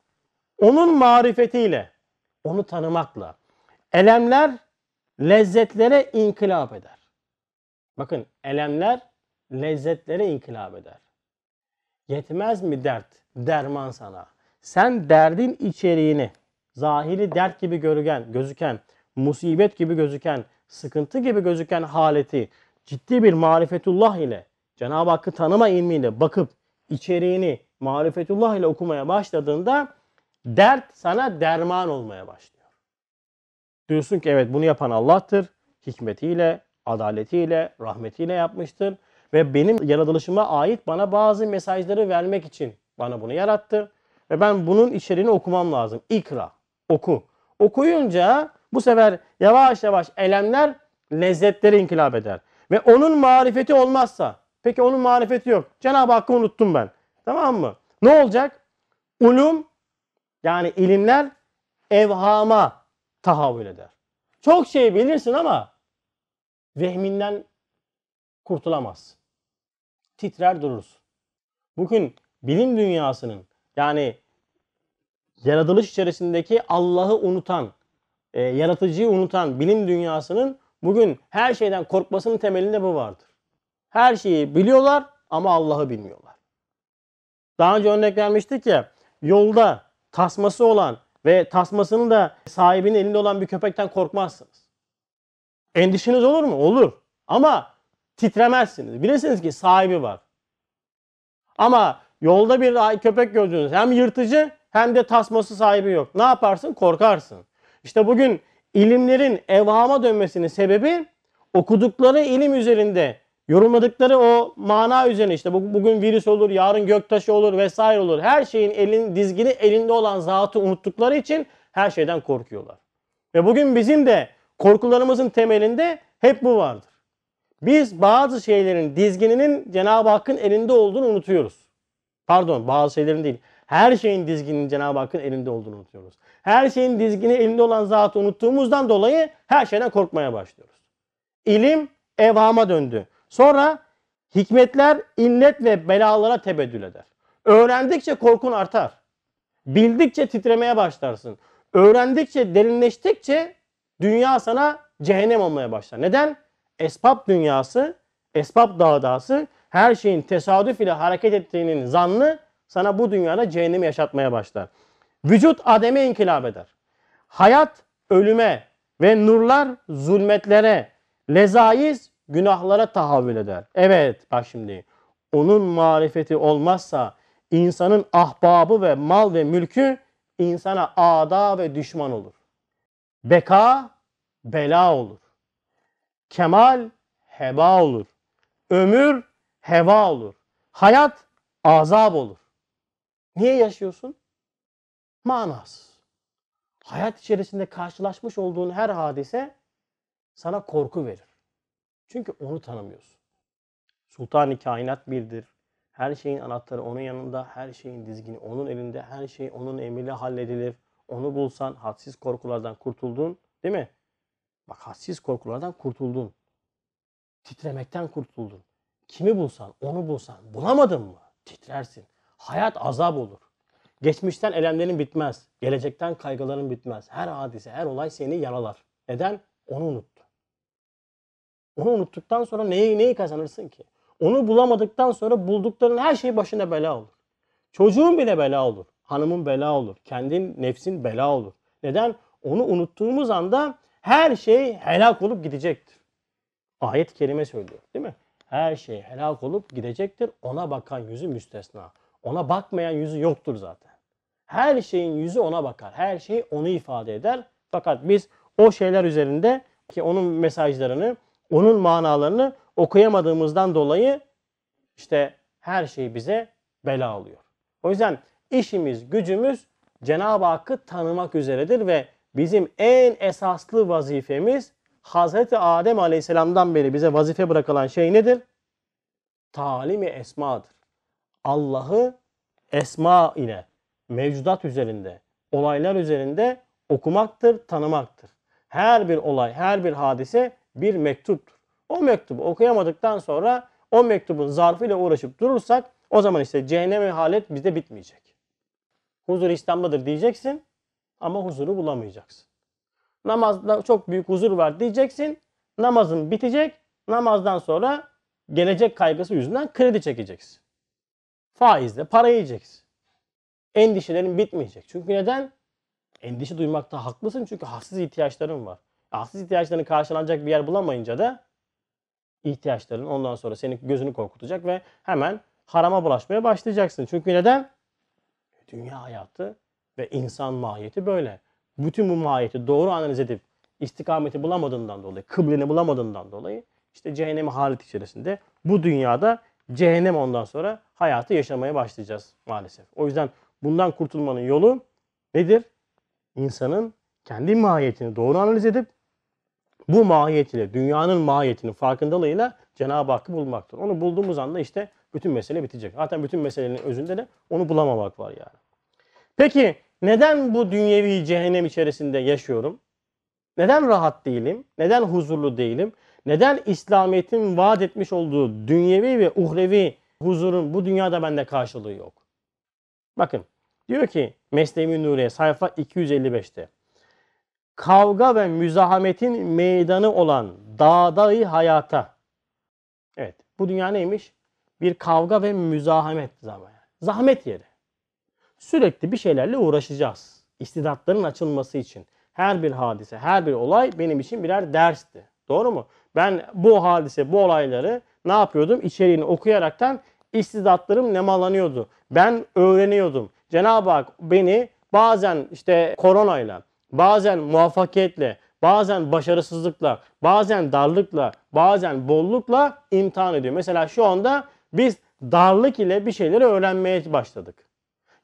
Onun marifetiyle, onu tanımakla elemler lezzetlere inkılap eder. Bakın elemler lezzetlere inkılap eder. Yetmez mi dert, derman sana? Sen derdin içeriğini, zahiri dert gibi görüken, gözüken, musibet gibi gözüken, sıkıntı gibi gözüken haleti ciddi bir marifetullah ile, Cenab-ı Hakk'ı tanıma ilmiyle bakıp içeriğini marifetullah ile okumaya başladığında dert sana derman olmaya başlıyor. Diyorsun ki evet bunu yapan Allah'tır. Hikmetiyle, adaletiyle, rahmetiyle yapmıştır. Ve benim yaratılışıma ait bana bazı mesajları vermek için bana bunu yarattı. Ve ben bunun içeriğini okumam lazım. İkra, oku. Okuyunca bu sefer yavaş yavaş elemler lezzetleri inkılap eder. Ve onun marifeti olmazsa, peki onun marifeti yok. Cenab-ı Hakk'ı unuttum ben. Tamam mı? Ne olacak? Ulum yani ilimler evhama tahavül eder. Çok şey bilirsin ama vehminden kurtulamaz. Titrer durursun. Bugün bilim dünyasının yani yaratılış içerisindeki Allah'ı unutan, e, yaratıcıyı unutan bilim dünyasının bugün her şeyden korkmasının temelinde bu vardır. Her şeyi biliyorlar ama Allah'ı bilmiyorlar. Daha önce örnek vermiştik ya yolda tasması olan ve tasmasının da sahibinin elinde olan bir köpekten korkmazsınız. Endişeniz olur mu? Olur. Ama titremezsiniz. Bilirsiniz ki sahibi var. Ama yolda bir köpek gördünüz. Hem yırtıcı hem de tasması sahibi yok. Ne yaparsın? Korkarsın. İşte bugün ilimlerin evhama dönmesinin sebebi okudukları ilim üzerinde yorumladıkları o mana üzerine işte bugün virüs olur, yarın göktaşı olur vesaire olur. Her şeyin elin dizgini elinde olan zatı unuttukları için her şeyden korkuyorlar. Ve bugün bizim de korkularımızın temelinde hep bu vardır. Biz bazı şeylerin dizgininin Cenab-ı Hakk'ın elinde olduğunu unutuyoruz. Pardon bazı şeylerin değil. Her şeyin dizginin Cenab-ı Hakk'ın elinde olduğunu unutuyoruz. Her şeyin dizgini elinde olan zatı unuttuğumuzdan dolayı her şeyden korkmaya başlıyoruz. İlim evhama döndü. Sonra hikmetler illet ve belalara tebeddül eder. Öğrendikçe korkun artar. Bildikçe titremeye başlarsın. Öğrendikçe, derinleştikçe dünya sana cehennem olmaya başlar. Neden? Esbab dünyası, esbab dağdası her şeyin tesadüf ile hareket ettiğinin zannı sana bu dünyada cehennemi yaşatmaya başlar. Vücut ademe inkılap eder. Hayat ölüme ve nurlar zulmetlere, lezaiz günahlara tahavül eder. Evet bak şimdi onun marifeti olmazsa insanın ahbabı ve mal ve mülkü insana ada ve düşman olur. Beka bela olur. Kemal heba olur. Ömür heva olur. Hayat azap olur. Niye yaşıyorsun? Manasız. Hayat içerisinde karşılaşmış olduğun her hadise sana korku verir. Çünkü onu tanımıyorsun. Sultan-ı kainat birdir. Her şeyin anahtarı onun yanında, her şeyin dizgini onun elinde, her şey onun emriyle halledilir. Onu bulsan hadsiz korkulardan kurtuldun, değil mi? Bak hadsiz korkulardan kurtuldun. Titremekten kurtuldun. Kimi bulsan, onu bulsan, bulamadın mı? Titrersin. Hayat azap olur. Geçmişten elemlerin bitmez. Gelecekten kaygıların bitmez. Her hadise, her olay seni yaralar. Neden? Onu unuttu. Onu unuttuktan sonra neyi, neyi kazanırsın ki? Onu bulamadıktan sonra buldukların her şey başına bela olur. Çocuğun bile bela olur. Hanımın bela olur. Kendin nefsin bela olur. Neden? Onu unuttuğumuz anda her şey helak olup gidecektir. Ayet-i kerime söylüyor değil mi? Her şey helak olup gidecektir. Ona bakan yüzü müstesna. Ona bakmayan yüzü yoktur zaten. Her şeyin yüzü ona bakar. Her şey onu ifade eder. Fakat biz o şeyler üzerinde ki onun mesajlarını, onun manalarını okuyamadığımızdan dolayı işte her şey bize bela alıyor. O yüzden işimiz, gücümüz Cenab-ı Hakk'ı tanımak üzeredir ve bizim en esaslı vazifemiz Hazreti Adem Aleyhisselam'dan beri bize vazife bırakılan şey nedir? Talimi esmadır. Allah'ı esma ile mevcudat üzerinde, olaylar üzerinde okumaktır, tanımaktır. Her bir olay, her bir hadise bir mektuptur. O mektubu okuyamadıktan sonra o mektubun zarfıyla uğraşıp durursak o zaman işte cehennem halet bizde bitmeyecek. Huzur İslam'dadır diyeceksin ama huzuru bulamayacaksın. Namazda çok büyük huzur var diyeceksin. Namazın bitecek. Namazdan sonra gelecek kaygısı yüzünden kredi çekeceksin. Faizle para yiyeceksin. Endişelerin bitmeyecek. Çünkü neden? Endişe duymakta haklısın çünkü haksız ihtiyaçların var. Haksız ihtiyaçlarını karşılanacak bir yer bulamayınca da ihtiyaçların ondan sonra senin gözünü korkutacak ve hemen harama bulaşmaya başlayacaksın. Çünkü neden? Dünya hayatı ve insan mahiyeti böyle. Bütün bu mahiyeti doğru analiz edip istikameti bulamadığından dolayı, kıbleni bulamadığından dolayı işte cehennem halet içerisinde bu dünyada cehennem ondan sonra hayatı yaşamaya başlayacağız maalesef. O yüzden bundan kurtulmanın yolu nedir? İnsanın kendi mahiyetini doğru analiz edip bu mahiyetiyle, dünyanın mahiyetinin farkındalığıyla Cenab-ı Hakk'ı bulmaktır. Onu bulduğumuz anda işte bütün mesele bitecek. Zaten bütün meselenin özünde de onu bulamamak var yani. Peki neden bu dünyevi cehennem içerisinde yaşıyorum? Neden rahat değilim? Neden huzurlu değilim? Neden İslamiyet'in vaat etmiş olduğu dünyevi ve uhrevi huzurun bu dünyada bende karşılığı yok? Bakın diyor ki Mesnevi Nuriye sayfa 255'te kavga ve müzahametin meydanı olan dağdayı hayata. Evet bu dünya neymiş? Bir kavga ve müzahamet zamanı. Zahmet yeri. Sürekli bir şeylerle uğraşacağız. İstidatların açılması için. Her bir hadise, her bir olay benim için birer dersti. Doğru mu? Ben bu hadise, bu olayları ne yapıyordum? İçeriğini okuyaraktan istidatlarım nemalanıyordu. Ben öğreniyordum. Cenab-ı Hak beni bazen işte koronayla, bazen muvaffakiyetle, bazen başarısızlıkla, bazen darlıkla, bazen bollukla imtihan ediyor. Mesela şu anda biz darlık ile bir şeyleri öğrenmeye başladık.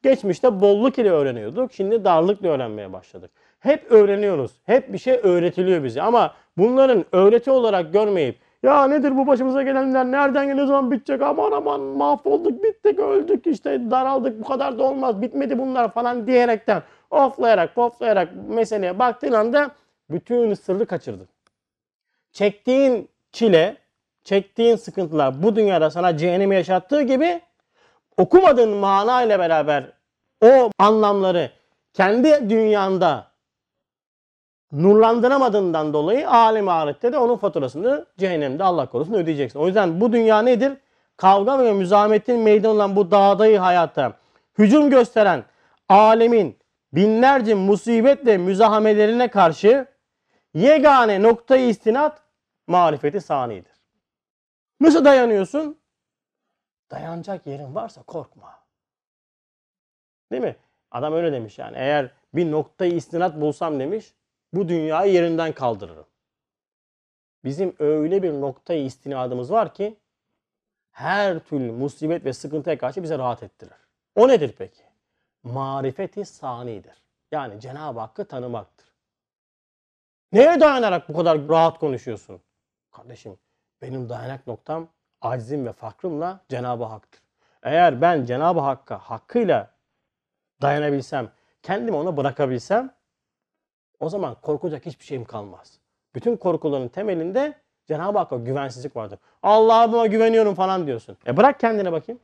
Geçmişte bolluk ile öğreniyorduk. Şimdi darlıkla öğrenmeye başladık. Hep öğreniyoruz. Hep bir şey öğretiliyor bize. Ama bunların öğreti olarak görmeyip ya nedir bu başımıza gelenler nereden ne zaman bitecek aman aman mahvolduk bittik öldük işte daraldık bu kadar da olmaz bitmedi bunlar falan diyerekten oflayarak poflayarak meseleye baktığın anda bütün sırrı kaçırdın. Çektiğin çile, çektiğin sıkıntılar bu dünyada sana cehennemi yaşattığı gibi okumadığın mana ile beraber o anlamları kendi dünyanda nurlandıramadığından dolayı alem ahirette de onun faturasını cehennemde Allah korusun ödeyeceksin. O yüzden bu dünya nedir? Kavga ve müzametin meydan olan bu dağdayı hayata hücum gösteren alemin binlerce musibet ve müzahamelerine karşı yegane noktayı istinat marifeti sanidir. Nasıl dayanıyorsun? Dayanacak yerin varsa korkma. Değil mi? Adam öyle demiş yani. Eğer bir noktayı istinat bulsam demiş, bu dünyayı yerinden kaldırırım. Bizim öyle bir noktayı istinadımız var ki her türlü musibet ve sıkıntıya karşı bize rahat ettirir. O nedir peki? Marifeti sanidir. Yani Cenab-ı Hakk'ı tanımaktır. Neye dayanarak bu kadar rahat konuşuyorsun? Kardeşim benim dayanak noktam acizim ve fakrımla Cenab-ı Hak'tır. Eğer ben Cenab-ı Hakk'a hakkıyla dayanabilsem, kendimi ona bırakabilsem o zaman korkacak hiçbir şeyim kalmaz. Bütün korkuların temelinde Cenab-ı Hakk'a güvensizlik vardır. Allah'ıma güveniyorum falan diyorsun. E bırak kendine bakayım.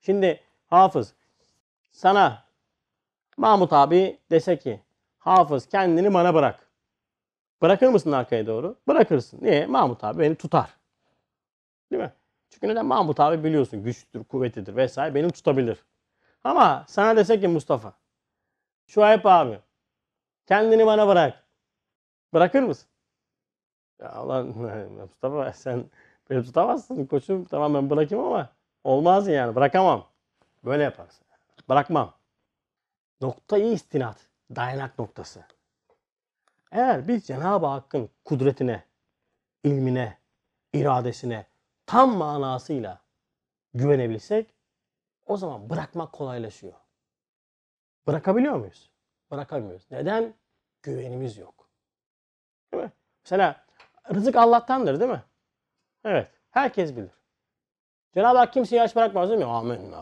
Şimdi Hafız sana Mahmut abi dese ki Hafız kendini bana bırak. Bırakır mısın arkaya doğru? Bırakırsın. Niye? Mahmut abi beni tutar. Değil mi? Çünkü neden? Mahmut abi biliyorsun güçlüdür, kuvvetlidir vesaire beni tutabilir. Ama sana dese ki Mustafa, Şuayb abi kendini bana bırak. Bırakır mısın? Ya Allah [laughs] Mustafa sen beni tutamazsın koçum. Tamam ben bırakayım ama olmaz yani bırakamam. Böyle yaparsın. Bırakmam. Noktayı istinat. Dayanak noktası. Eğer biz Cenab-ı Hakk'ın kudretine, ilmine, iradesine tam manasıyla güvenebilsek o zaman bırakmak kolaylaşıyor. Bırakabiliyor muyuz? Bırakamıyoruz. Neden? Güvenimiz yok. Değil mi? Mesela rızık Allah'tandır değil mi? Evet. Herkes bilir. Cenab-ı Hak kimseyi aç bırakmaz değil mi? Amin.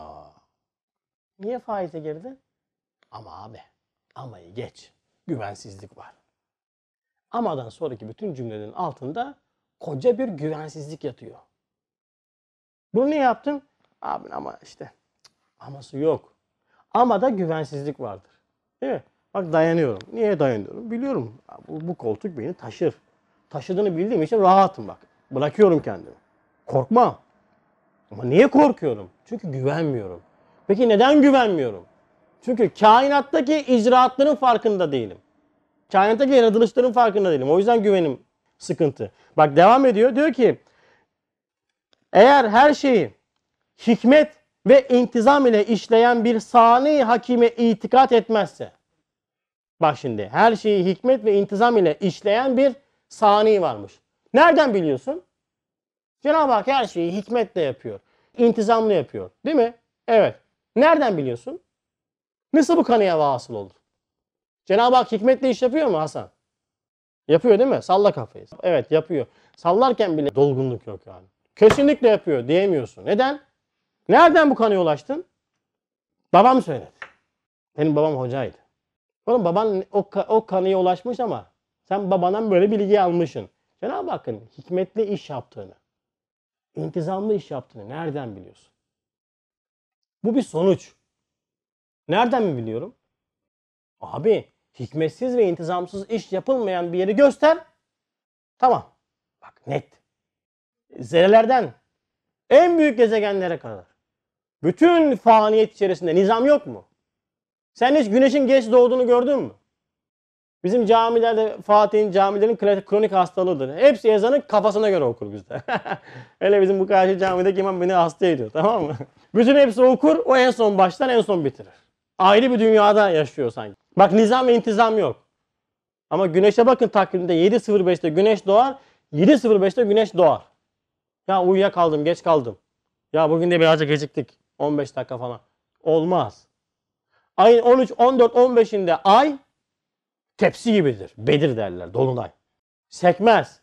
Niye faize girdi? Ama abi. Amayı geç. Güvensizlik var. Amadan sonraki bütün cümlelerin altında koca bir güvensizlik yatıyor. Bunu niye yaptın? Abi ama işte aması yok. Ama da güvensizlik vardır. Değil mi? Bak dayanıyorum. Niye dayanıyorum? Biliyorum. Bu, bu koltuk beni taşır. Taşıdığını bildiğim için rahatım bak. Bırakıyorum kendimi. Korkmam. Ama niye korkuyorum? Çünkü güvenmiyorum. Peki neden güvenmiyorum? Çünkü kainattaki icraatların farkında değilim. Kainattaki yaratılışların farkında değilim. O yüzden güvenim sıkıntı. Bak devam ediyor. Diyor ki eğer her şeyi hikmet ve intizam ile işleyen bir sani hakime itikat etmezse bak şimdi her şeyi hikmet ve intizam ile işleyen bir sani varmış. Nereden biliyorsun? Cenab-ı Hak her şeyi hikmetle yapıyor. intizamlı yapıyor. Değil mi? Evet. Nereden biliyorsun? Nasıl bu kanıya vasıl olur? Cenab-ı Hak hikmetle iş yapıyor mu Hasan? Yapıyor değil mi? Salla kafayı. Evet yapıyor. Sallarken bile dolgunluk yok yani. Kesinlikle yapıyor diyemiyorsun. Neden? Nereden bu kanıya ulaştın? Babam söyledi. Benim babam hocaydı. Oğlum baban o, o kanıya ulaşmış ama sen babandan böyle bilgi almışsın. Cenab-ı Hakk'ın hikmetli iş yaptığını, intizamlı iş yaptığını nereden biliyorsun? Bu bir sonuç. Nereden mi biliyorum? Abi hikmetsiz ve intizamsız iş yapılmayan bir yeri göster. Tamam. Bak net. Zerrelerden en büyük gezegenlere kadar. Bütün faniyet içerisinde nizam yok mu? Sen hiç güneşin geç doğduğunu gördün mü? Bizim camilerde Fatih'in camilerin kronik hastalığıdır. Hepsi ezanı kafasına göre okur bizde. [laughs] Öyle bizim bu karşı camideki imam beni hasta ediyor tamam mı? [laughs] Bütün hepsi okur o en son baştan en son bitirir. Ayrı bir dünyada yaşıyor sanki. Bak nizam ve intizam yok. Ama güneşe bakın takvimde 7.05'te güneş doğar. 7.05'te güneş doğar. Ya uyuyakaldım, geç kaldım. Ya bugün de birazcık geciktik. 15 dakika falan. Olmaz. Ayın 13, 14, 15'inde ay tepsi gibidir. Bedir derler. Dolunay. Sekmez.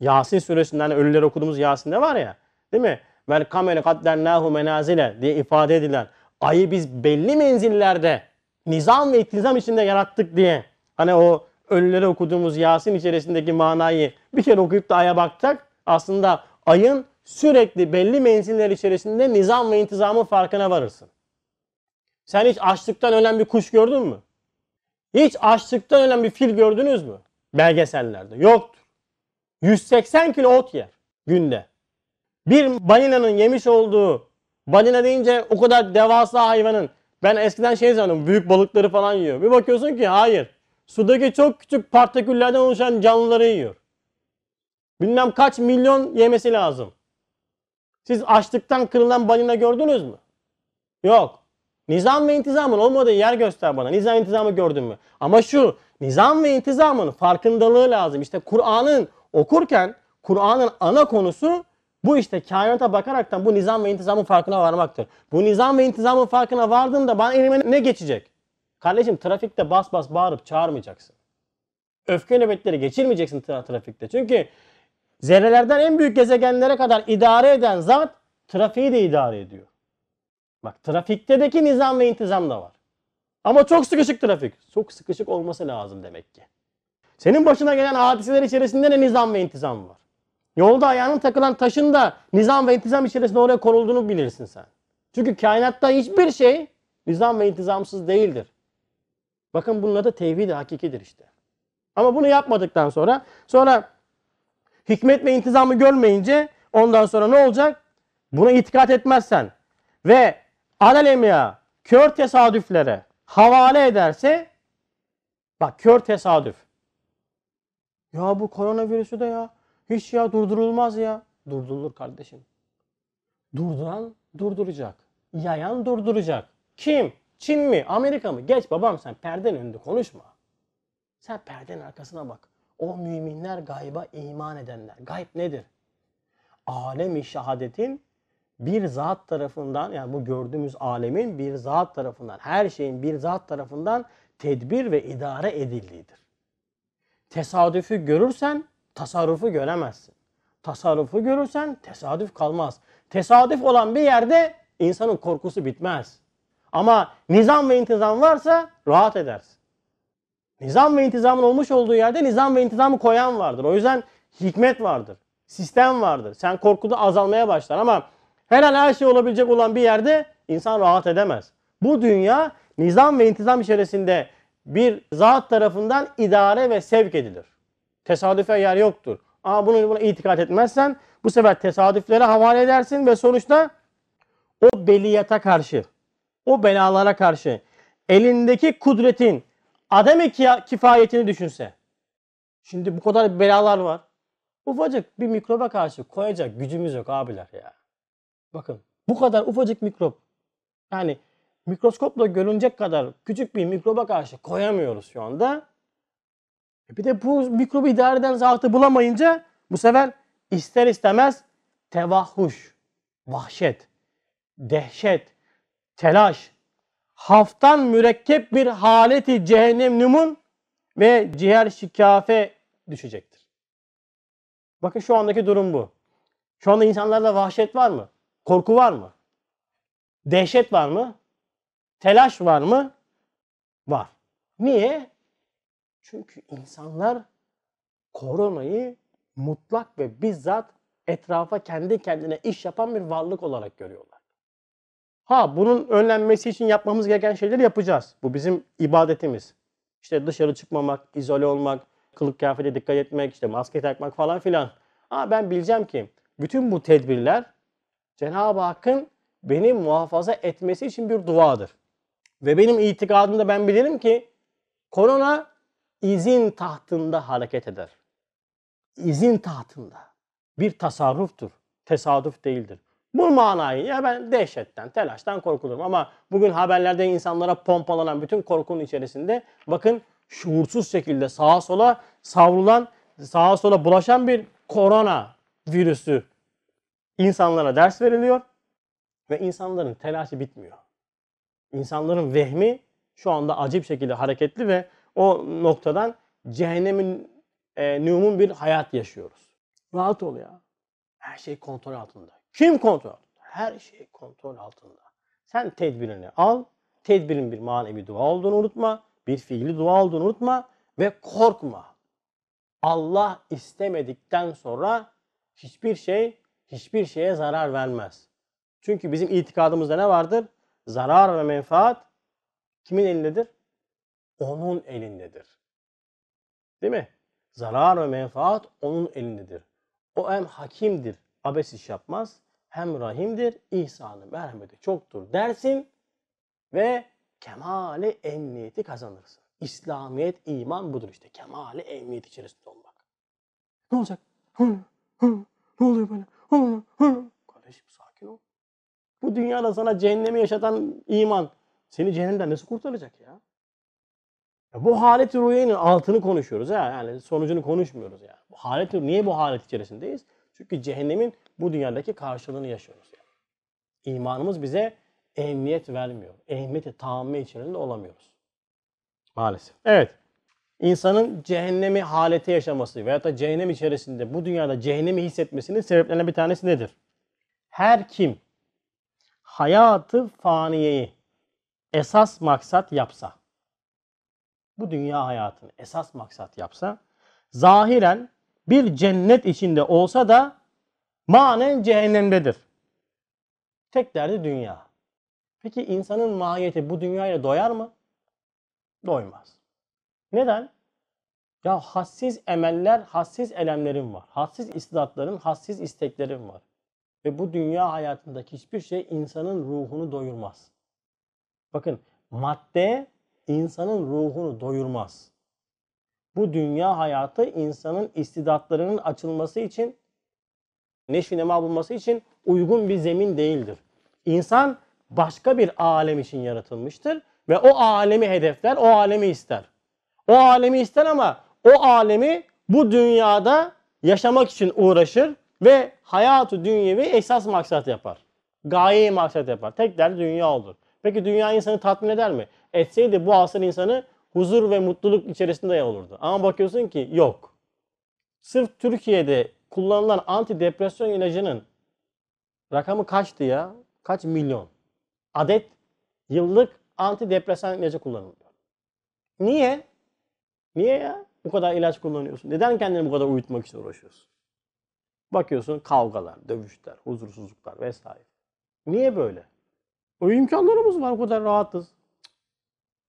Yasin suresinden ölüleri okuduğumuz Yasin'de var ya. Değil mi? Vel kameri kaddernâhu menazile diye ifade edilen ayı biz belli menzillerde nizam ve ittizam içinde yarattık diye hani o ölüleri okuduğumuz Yasin içerisindeki manayı bir kere okuyup da aya bakacak. Aslında ayın sürekli belli menziller içerisinde nizam ve intizamın farkına varırsın. Sen hiç açlıktan ölen bir kuş gördün mü? Hiç açlıktan ölen bir fil gördünüz mü? Belgesellerde. Yoktur. 180 kilo ot yer günde. Bir balinanın yemiş olduğu, balina deyince o kadar devasa hayvanın, ben eskiden şey sanıyordum, büyük balıkları falan yiyor. Bir bakıyorsun ki hayır. Sudaki çok küçük partiküllerden oluşan canlıları yiyor. Bilmem kaç milyon yemesi lazım. Siz açlıktan kırılan balina gördünüz mü? Yok. Nizam ve intizamın olmadığı yer göster bana. Nizam ve intizamı gördün mü? Ama şu nizam ve intizamın farkındalığı lazım. İşte Kur'an'ın okurken Kur'an'ın ana konusu bu işte kainata bakaraktan bu nizam ve intizamın farkına varmaktır. Bu nizam ve intizamın farkına vardığında bana elime ne geçecek? Kardeşim trafikte bas bas bağırıp çağırmayacaksın. Öfke nöbetleri geçirmeyeceksin tra- trafikte. Çünkü zerrelerden en büyük gezegenlere kadar idare eden zat trafiği de idare ediyor. Bak trafiktedeki nizam ve intizam da var. Ama çok sıkışık trafik. Çok sıkışık olması lazım demek ki. Senin başına gelen hadiseler içerisinde de nizam ve intizam var. Yolda ayağının takılan taşın da nizam ve intizam içerisinde oraya konulduğunu bilirsin sen. Çünkü kainatta hiçbir şey nizam ve intizamsız değildir. Bakın bunun adı tevhid hakikidir işte. Ama bunu yapmadıktan sonra sonra hikmet ve intizamı görmeyince ondan sonra ne olacak? Buna itikat etmezsen ve alelemiya kör tesadüflere havale ederse bak kör tesadüf. Ya bu koronavirüsü de ya hiç ya durdurulmaz ya. Durdurulur kardeşim. Durduran durduracak. Yayan durduracak. Kim? Çin mi? Amerika mı? Geç babam sen perdenin önünde konuşma. Sen perdenin arkasına bak. O müminler gayba iman edenler. Gayb nedir? Alem-i şehadetin bir zat tarafından yani bu gördüğümüz alemin bir zat tarafından her şeyin bir zat tarafından tedbir ve idare edildiğidir. Tesadüfü görürsen tasarrufu göremezsin. Tasarrufu görürsen tesadüf kalmaz. Tesadüf olan bir yerde insanın korkusu bitmez. Ama nizam ve intizam varsa rahat edersin. Nizam ve intizamın olmuş olduğu yerde nizam ve intizamı koyan vardır. O yüzden hikmet vardır. Sistem vardır. Sen korkuda azalmaya başlar ama her an her şey olabilecek olan bir yerde insan rahat edemez. Bu dünya nizam ve intizam içerisinde bir zat tarafından idare ve sevk edilir. Tesadüfe yer yoktur. Ama bunu buna itikat etmezsen bu sefer tesadüflere havale edersin ve sonuçta o beliyata karşı, o belalara karşı elindeki kudretin adem-i kifayetini düşünse. Şimdi bu kadar belalar var. Ufacık bir mikroba karşı koyacak gücümüz yok abiler ya. Bakın bu kadar ufacık mikrop. Yani mikroskopla görünecek kadar küçük bir mikroba karşı koyamıyoruz şu anda. E Bir de bu mikrobu idare eden zatı bulamayınca bu sefer ister istemez tevahhuş, vahşet, dehşet, telaş, haftan mürekkep bir haleti cehennem numun ve ciğer şikafe düşecektir. Bakın şu andaki durum bu. Şu anda insanlarda vahşet var mı? Korku var mı? Dehşet var mı? Telaş var mı? Var. Niye? Çünkü insanlar koronayı mutlak ve bizzat etrafa kendi kendine iş yapan bir varlık olarak görüyorlar. Ha bunun önlenmesi için yapmamız gereken şeyleri yapacağız. Bu bizim ibadetimiz. İşte dışarı çıkmamak, izole olmak, kılık kıyafete dikkat etmek, işte maske takmak falan filan. Ha ben bileceğim ki bütün bu tedbirler Cenab-ı Hakk'ın beni muhafaza etmesi için bir duadır. Ve benim itikadımda ben bilirim ki korona izin tahtında hareket eder. İzin tahtında. Bir tasarruftur. Tesadüf değildir. Bu manayı ya ben dehşetten, telaştan korkulurum. Ama bugün haberlerde insanlara pompalanan bütün korkunun içerisinde bakın şuursuz şekilde sağa sola savrulan, sağa sola bulaşan bir korona virüsü insanlara ders veriliyor ve insanların telaşı bitmiyor. İnsanların vehmi şu anda acip şekilde hareketli ve o noktadan cehennemin e, numun bir hayat yaşıyoruz. Rahat ol ya. Her şey kontrol altında. Kim kontrol altında? Her şey kontrol altında. Sen tedbirini al. Tedbirin bir manevi dua olduğunu unutma. Bir fiili dua olduğunu unutma. Ve korkma. Allah istemedikten sonra hiçbir şey hiçbir şeye zarar vermez. Çünkü bizim itikadımızda ne vardır? Zarar ve menfaat kimin elindedir? Onun elindedir. Değil mi? Zarar ve menfaat onun elindedir. O hem hakimdir, abes iş yapmaz, hem rahimdir, ihsanı, merhameti çoktur dersin ve kemali emniyeti kazanırsın. İslamiyet, iman budur işte. Kemali emniyet içerisinde olmak. Ne olacak? Ne oluyor böyle? Kardeşim sakin ol. Bu dünyada sana cehennemi yaşatan iman seni cehennemden nasıl kurtaracak ya? ya bu halet-i ruhiyenin altını konuşuyoruz ha. Yani sonucunu konuşmuyoruz ya. Bu halet niye bu halet içerisindeyiz? Çünkü cehennemin bu dünyadaki karşılığını yaşıyoruz yani. İmanımız bize emniyet vermiyor. Emniyeti tahammül içerisinde olamıyoruz. Maalesef. Evet. İnsanın cehennemi halete yaşaması veyahut da cehennem içerisinde bu dünyada cehennemi hissetmesinin sebeplerinden bir tanesi nedir? Her kim hayatı faniyeyi esas maksat yapsa, bu dünya hayatını esas maksat yapsa, zahiren bir cennet içinde olsa da manen cehennemdedir. Tek derdi dünya. Peki insanın mahiyeti bu dünyaya doyar mı? Doymaz. Neden? Ya hassiz emeller, hassiz elemlerim var. Hassiz istidatların, hassiz isteklerim var. Ve bu dünya hayatındaki hiçbir şey insanın ruhunu doyurmaz. Bakın madde insanın ruhunu doyurmaz. Bu dünya hayatı insanın istidatlarının açılması için, neşvi nema bulması için uygun bir zemin değildir. İnsan başka bir alem için yaratılmıştır ve o alemi hedefler, o alemi ister. O alemi ister ama o alemi bu dünyada yaşamak için uğraşır ve hayatı dünyevi esas maksat yapar. Gayeyi maksat yapar. Tek derdi dünya olur. Peki dünya insanı tatmin eder mi? Etseydi bu asır insanı huzur ve mutluluk içerisinde olurdu. Ama bakıyorsun ki yok. Sırf Türkiye'de kullanılan antidepresyon ilacının rakamı kaçtı ya? Kaç milyon? Adet yıllık antidepresan ilacı kullanılıyor. Niye? Niye ya? Bu kadar ilaç kullanıyorsun. Neden kendini bu kadar uyutmak için uğraşıyorsun? Bakıyorsun kavgalar, dövüşler, huzursuzluklar vesaire. Niye böyle? O imkanlarımız var, o kadar rahatız.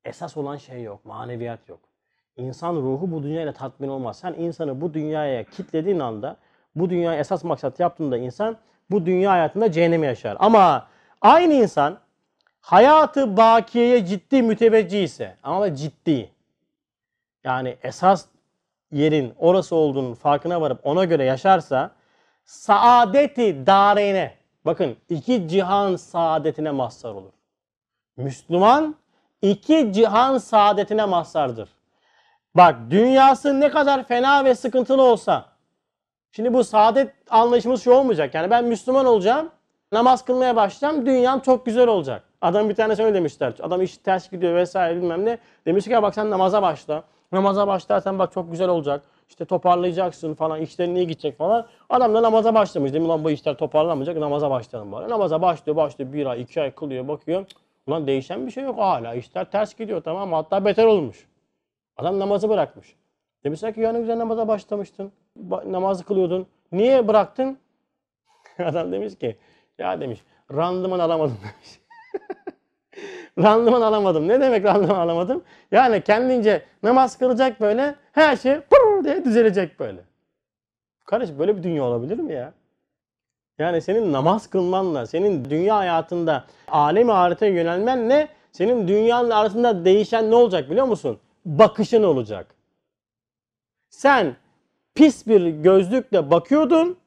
Esas olan şey yok, maneviyat yok. İnsan ruhu bu dünyayla tatmin olmaz. Sen insanı bu dünyaya kitlediğin anda, bu dünyaya esas maksat yaptığında insan bu dünya hayatında cehennemi yaşar. Ama aynı insan hayatı bakiyeye ciddi müteveccih ise ama ciddi yani esas yerin orası olduğunun farkına varıp ona göre yaşarsa saadeti dareyne bakın iki cihan saadetine mazhar olur. Müslüman iki cihan saadetine mazhardır. Bak dünyası ne kadar fena ve sıkıntılı olsa şimdi bu saadet anlayışımız şu olmayacak. Yani ben Müslüman olacağım, namaz kılmaya başlayacağım, dünyam çok güzel olacak. Adam bir tane öyle demişler. Adam iş ters gidiyor vesaire bilmem ne. Demiş ki ya bak sen namaza başla. Namaza başlarsan bak çok güzel olacak. İşte toparlayacaksın falan. İşlerin iyi gidecek falan. Adam da namaza başlamış. Demin lan bu işler toparlanmayacak. Namaza başlayalım bari. Namaza başlıyor başlıyor. Bir ay iki ay kılıyor bakıyor. Ulan değişen bir şey yok hala. İşler ters gidiyor tamam mı? Hatta beter olmuş. Adam namazı bırakmış. Demişler ki ya ne güzel namaza başlamıştın. Ba- namazı kılıyordun. Niye bıraktın? [laughs] Adam demiş ki ya demiş randıman alamadım [laughs] demiş. Randıman alamadım. Ne demek randıman alamadım? Yani kendince namaz kılacak böyle her şey pırr diye düzelecek böyle. Kardeş böyle bir dünya olabilir mi ya? Yani senin namaz kılmanla, senin dünya hayatında alemi ahirete yönelmenle senin dünyanın arasında değişen ne olacak biliyor musun? Bakışın olacak. Sen pis bir gözlükle bakıyordun.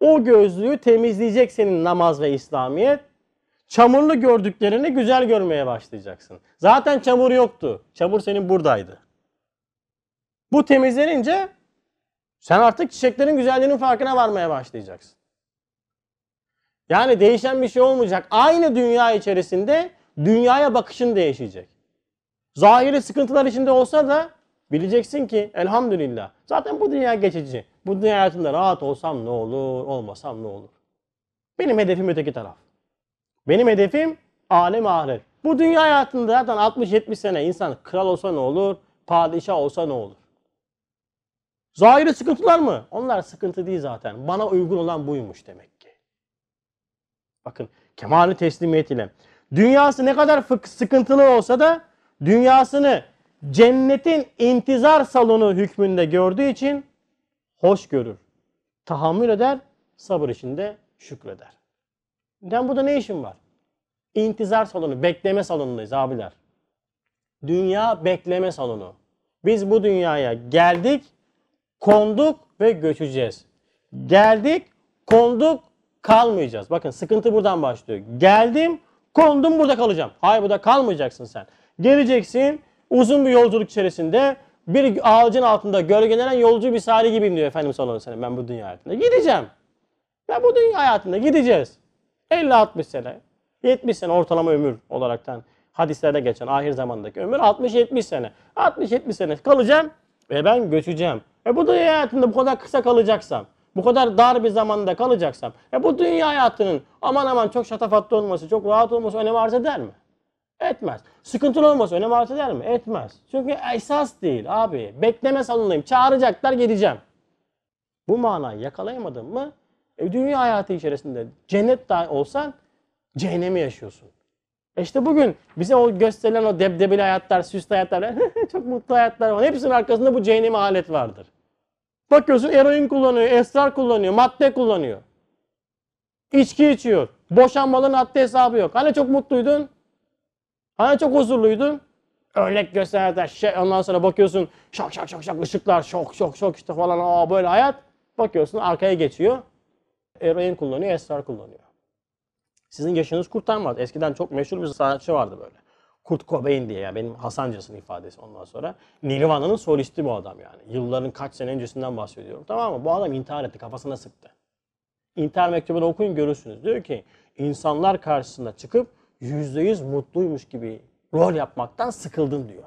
O gözlüğü temizleyecek senin namaz ve İslamiyet. Çamurlu gördüklerini güzel görmeye başlayacaksın. Zaten çamur yoktu. Çamur senin buradaydı. Bu temizlenince sen artık çiçeklerin güzelliğinin farkına varmaya başlayacaksın. Yani değişen bir şey olmayacak. Aynı dünya içerisinde dünyaya bakışın değişecek. Zahiri sıkıntılar içinde olsa da bileceksin ki elhamdülillah. Zaten bu dünya geçici. Bu dünya hayatında rahat olsam ne olur, olmasam ne olur. Benim hedefim öteki taraf. Benim hedefim alem ahiret. Bu dünya hayatında zaten 60-70 sene insan kral olsa ne olur, padişah olsa ne olur? Zahiri sıkıntılar mı? Onlar sıkıntı değil zaten. Bana uygun olan buymuş demek ki. Bakın kemali teslimiyet ile. Dünyası ne kadar sıkıntılı olsa da dünyasını cennetin intizar salonu hükmünde gördüğü için hoş görür. Tahammül eder, sabır içinde şükreder. Ben burada ne işim var? İntizar salonu, bekleme salonundayız abiler. Dünya bekleme salonu. Biz bu dünyaya geldik, konduk ve göçeceğiz. Geldik, konduk, kalmayacağız. Bakın sıkıntı buradan başlıyor. Geldim, kondum burada kalacağım. Hayır burada kalmayacaksın sen. Geleceksin, uzun bir yolculuk içerisinde bir ağacın altında gölgelenen yolcu bir sari gibiyim diyor Efendimiz sallallahu aleyhi ben bu dünya hayatında. Gideceğim. Ben bu dünya hayatında gideceğiz. 50-60 sene, 70 sene ortalama ömür olaraktan hadislerde geçen ahir zamandaki ömür 60-70 sene. 60-70 sene kalacağım ve ben göçeceğim. E bu dünya hayatında bu kadar kısa kalacaksam, bu kadar dar bir zamanda kalacaksam, e bu dünya hayatının aman aman çok şatafatlı olması, çok rahat olması önem arz eder mi? Etmez. Sıkıntılı olması önem arz eder mi? Etmez. Çünkü esas değil abi. Bekleme salonundayım. Çağıracaklar geleceğim. Bu manayı yakalayamadın mı e, dünya hayatı içerisinde cennet dahi olsan cehennemi yaşıyorsun. E işte bugün bize o gösterilen o debdebeli hayatlar, süslü hayatlar, [laughs] çok mutlu hayatlar var. Hepsinin arkasında bu cehennemi alet vardır. Bakıyorsun eroin kullanıyor, esrar kullanıyor, madde kullanıyor. İçki içiyor. Boşanmaların haddi hesabı yok. Hani çok mutluydun? Hani çok huzurluydun? Örnek gösterler, şey, ondan sonra bakıyorsun şak şak şak şak ışıklar, şok şok şok işte falan aa böyle hayat. Bakıyorsun arkaya geçiyor. Eroin kullanıyor, esrar kullanıyor. Sizin yaşınız kurtarmaz. Eskiden çok meşhur bir sanatçı vardı böyle. Kurt Cobain diye yani benim Hasancası'nın ifadesi ondan sonra. Nirvana'nın solisti bu adam yani. Yılların kaç sene öncesinden bahsediyorum. Tamam mı? Bu adam intihar etti, kafasına sıktı. İntihar mektubunu okuyun görürsünüz. Diyor ki insanlar karşısına çıkıp yüzde yüz mutluymuş gibi rol yapmaktan sıkıldım diyor.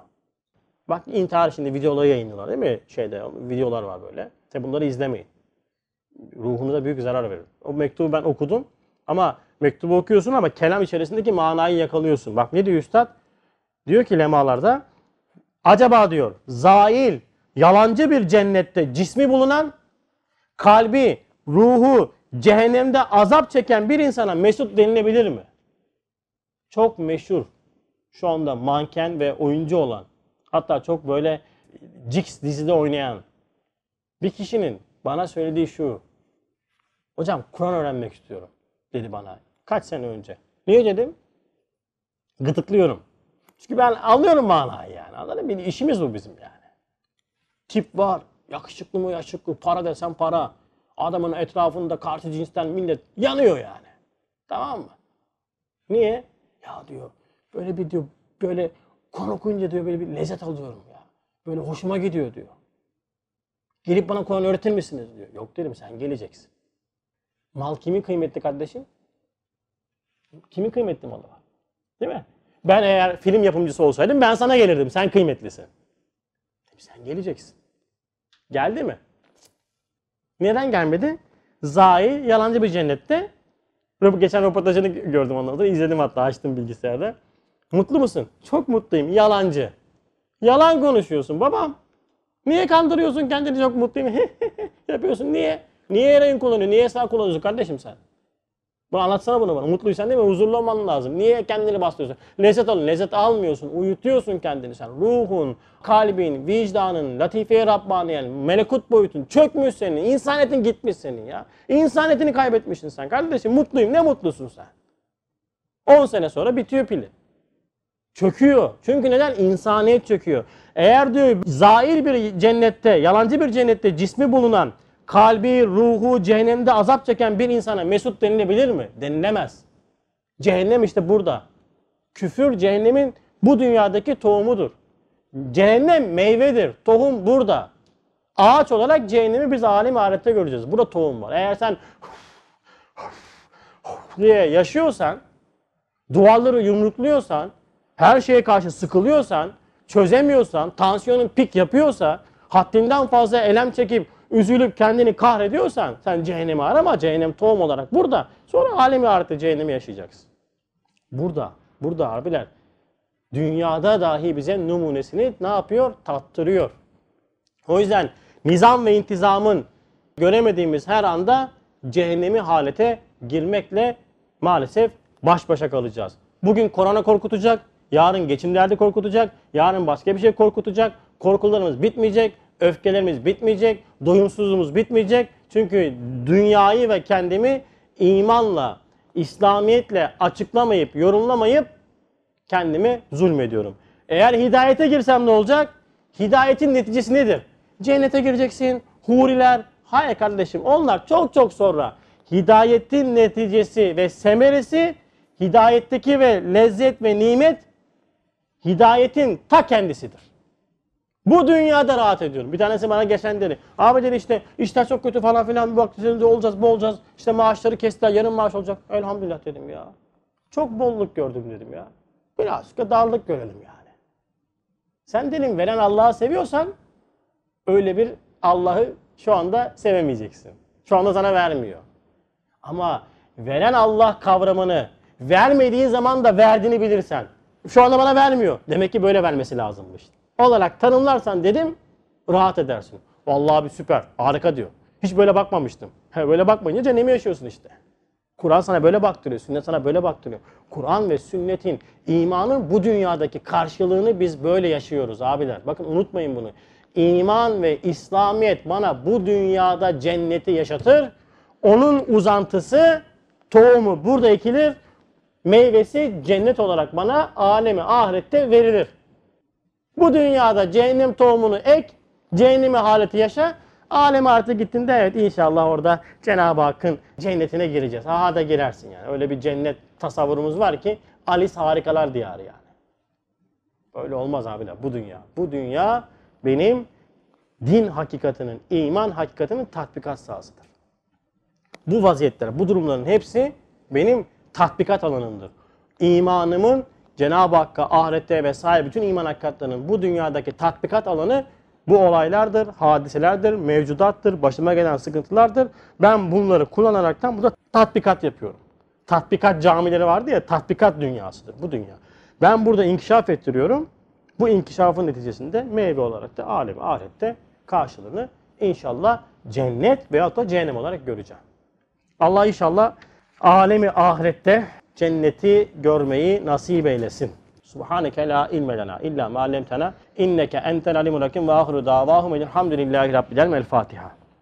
Bak intihar şimdi videoları yayınlıyorlar değil mi? Şeyde videolar var böyle. Tabi bunları izlemeyin. Ruhunuza büyük zarar verir. O mektubu ben okudum ama mektubu okuyorsun ama kelam içerisindeki manayı yakalıyorsun. Bak ne diyor üstad? Diyor ki lemalarda acaba diyor zail yalancı bir cennette cismi bulunan kalbi, ruhu cehennemde azap çeken bir insana mesut denilebilir mi? Çok meşhur şu anda manken ve oyuncu olan hatta çok böyle Jix dizide oynayan bir kişinin bana söylediği şu. Hocam Kur'an öğrenmek istiyorum dedi bana. Kaç sene önce. Niye dedim? Gıdıklıyorum. Çünkü ben anlıyorum manayı yani. Anladın mı? İşimiz bu bizim yani. Tip var. Yakışıklı mı yakışıklı. Para desen para. Adamın etrafında karşı cinsten millet yanıyor yani. Tamam mı? Niye? Ya diyor böyle bir diyor böyle Kur'an okuyunca diyor böyle bir lezzet alıyorum ya. Böyle hoşuma gidiyor diyor. Gelip bana Kur'an öğretir misiniz diyor. Yok dedim sen geleceksin. Mal kimin kıymetli kardeşim? Kimin kıymetli malı var? Değil mi? Ben eğer film yapımcısı olsaydım ben sana gelirdim. Sen kıymetlisin. Sen geleceksin. Geldi mi? Neden gelmedi? Zai yalancı bir cennette. Geçen röportajını gördüm ondan sonra. izledim hatta açtım bilgisayarda. Mutlu musun? Çok mutluyum. Yalancı. Yalan konuşuyorsun babam. Niye kandırıyorsun kendini çok mutluyum [laughs] yapıyorsun? Niye? Niye eroin kullanıyorsun? Niye esrar kullanıyorsun kardeşim sen? Bunu anlatsana bunu bana. Mutluysan değil mi? Huzurlu olman lazım. Niye kendini bastırıyorsun? Lezzet alın. Lezzet almıyorsun. Uyutuyorsun kendini sen. Ruhun, kalbin, vicdanın, latife-i Rabbaniyen, melekut boyutun çökmüş senin. İnsaniyetin gitmiş senin ya. İnsaniyetini kaybetmişsin sen. Kardeşim mutluyum. Ne mutlusun sen? 10 sene sonra bitiyor pili. Çöküyor. Çünkü neden? İnsaniyet çöküyor. Eğer diyor zail bir cennette, yalancı bir cennette cismi bulunan, kalbi, ruhu cehennemde azap çeken bir insana mesut denilebilir mi? Denilemez. Cehennem işte burada. Küfür cehennemin bu dünyadaki tohumudur. Cehennem meyvedir. Tohum burada. Ağaç olarak cehennemi biz alim ahirette göreceğiz. Burada tohum var. Eğer sen diye yaşıyorsan, duvarları yumrukluyorsan, her şeye karşı sıkılıyorsan, çözemiyorsan, tansiyonun pik yapıyorsa, haddinden fazla elem çekip üzülüp kendini kahrediyorsan sen cehennemi arama. Cehennem tohum olarak burada. Sonra alemi ahirette cehennemi yaşayacaksın. Burada, burada abiler. Dünyada dahi bize numunesini ne yapıyor? Tattırıyor. O yüzden nizam ve intizamın göremediğimiz her anda cehennemi halete girmekle maalesef baş başa kalacağız. Bugün korona korkutacak, yarın geçim derdi korkutacak, yarın başka bir şey korkutacak. Korkularımız bitmeyecek, öfkelerimiz bitmeyecek, doyumsuzluğumuz bitmeyecek. Çünkü dünyayı ve kendimi imanla, İslamiyetle açıklamayıp, yorumlamayıp kendime zulmediyorum. Eğer hidayete girsem ne olacak? Hidayetin neticesi nedir? Cennete gireceksin, huriler. Hayır kardeşim onlar çok çok sonra. Hidayetin neticesi ve semeresi hidayetteki ve lezzet ve nimet hidayetin ta kendisidir. Bu dünyada rahat ediyorum. Bir tanesi bana geçen dedi. Abi dedi işte işler çok kötü falan filan. Bir bakacağız olacağız, bu olacağız. İşte maaşları kestiler, yarın maaş olacak. Elhamdülillah dedim ya. Çok bolluk gördüm dedim ya. Birazcık da darlık görelim yani. Sen dedim veren Allah'ı seviyorsan öyle bir Allah'ı şu anda sevemeyeceksin. Şu anda sana vermiyor. Ama veren Allah kavramını vermediği zaman da verdiğini bilirsen. Şu anda bana vermiyor. Demek ki böyle vermesi lazımmış. Olarak tanımlarsan dedim rahat edersin. Vallahi abi süper, harika diyor. Hiç böyle bakmamıştım. He, böyle bakmayınca cehennemi yaşıyorsun işte. Kur'an sana böyle baktırıyor, sünnet sana böyle baktırıyor. Kur'an ve sünnetin, imanın bu dünyadaki karşılığını biz böyle yaşıyoruz abiler. Bakın unutmayın bunu. İman ve İslamiyet bana bu dünyada cenneti yaşatır. Onun uzantısı, tohumu burada ekilir. Meyvesi cennet olarak bana alemi ahirette verilir. Bu dünyada cehennem tohumunu ek, cehennemi haleti yaşa. Alem ahirete gittiğinde evet inşallah orada Cenab-ı Hakk'ın cennetine gireceğiz. Aha da girersin yani. Öyle bir cennet tasavvurumuz var ki Alice harikalar diyarı yani. Öyle olmaz abiler bu dünya. Bu dünya benim din hakikatinin, iman hakikatinin tatbikat sahasıdır. Bu vaziyetler, bu durumların hepsi benim tatbikat alanımdır. İmanımın Cenab-ı Hakk'a, ahirette vesaire bütün iman hakikatlerinin bu dünyadaki tatbikat alanı bu olaylardır, hadiselerdir, mevcudattır, başıma gelen sıkıntılardır. Ben bunları kullanaraktan burada tatbikat yapıyorum. Tatbikat camileri vardı ya, tatbikat dünyasıdır bu dünya. Ben burada inkişaf ettiriyorum. Bu inkişafın neticesinde meyve olarak da alem ahirette karşılığını inşallah cennet veyahut da cehennem olarak göreceğim. Allah inşallah alemi ahirette cenneti görmeyi nasip eylesin. Subhaneke la ilme lena illa ma allamtena inneke entel alimul hakim ve ahiru davahum elhamdülillahi rabbil. El Fatiha.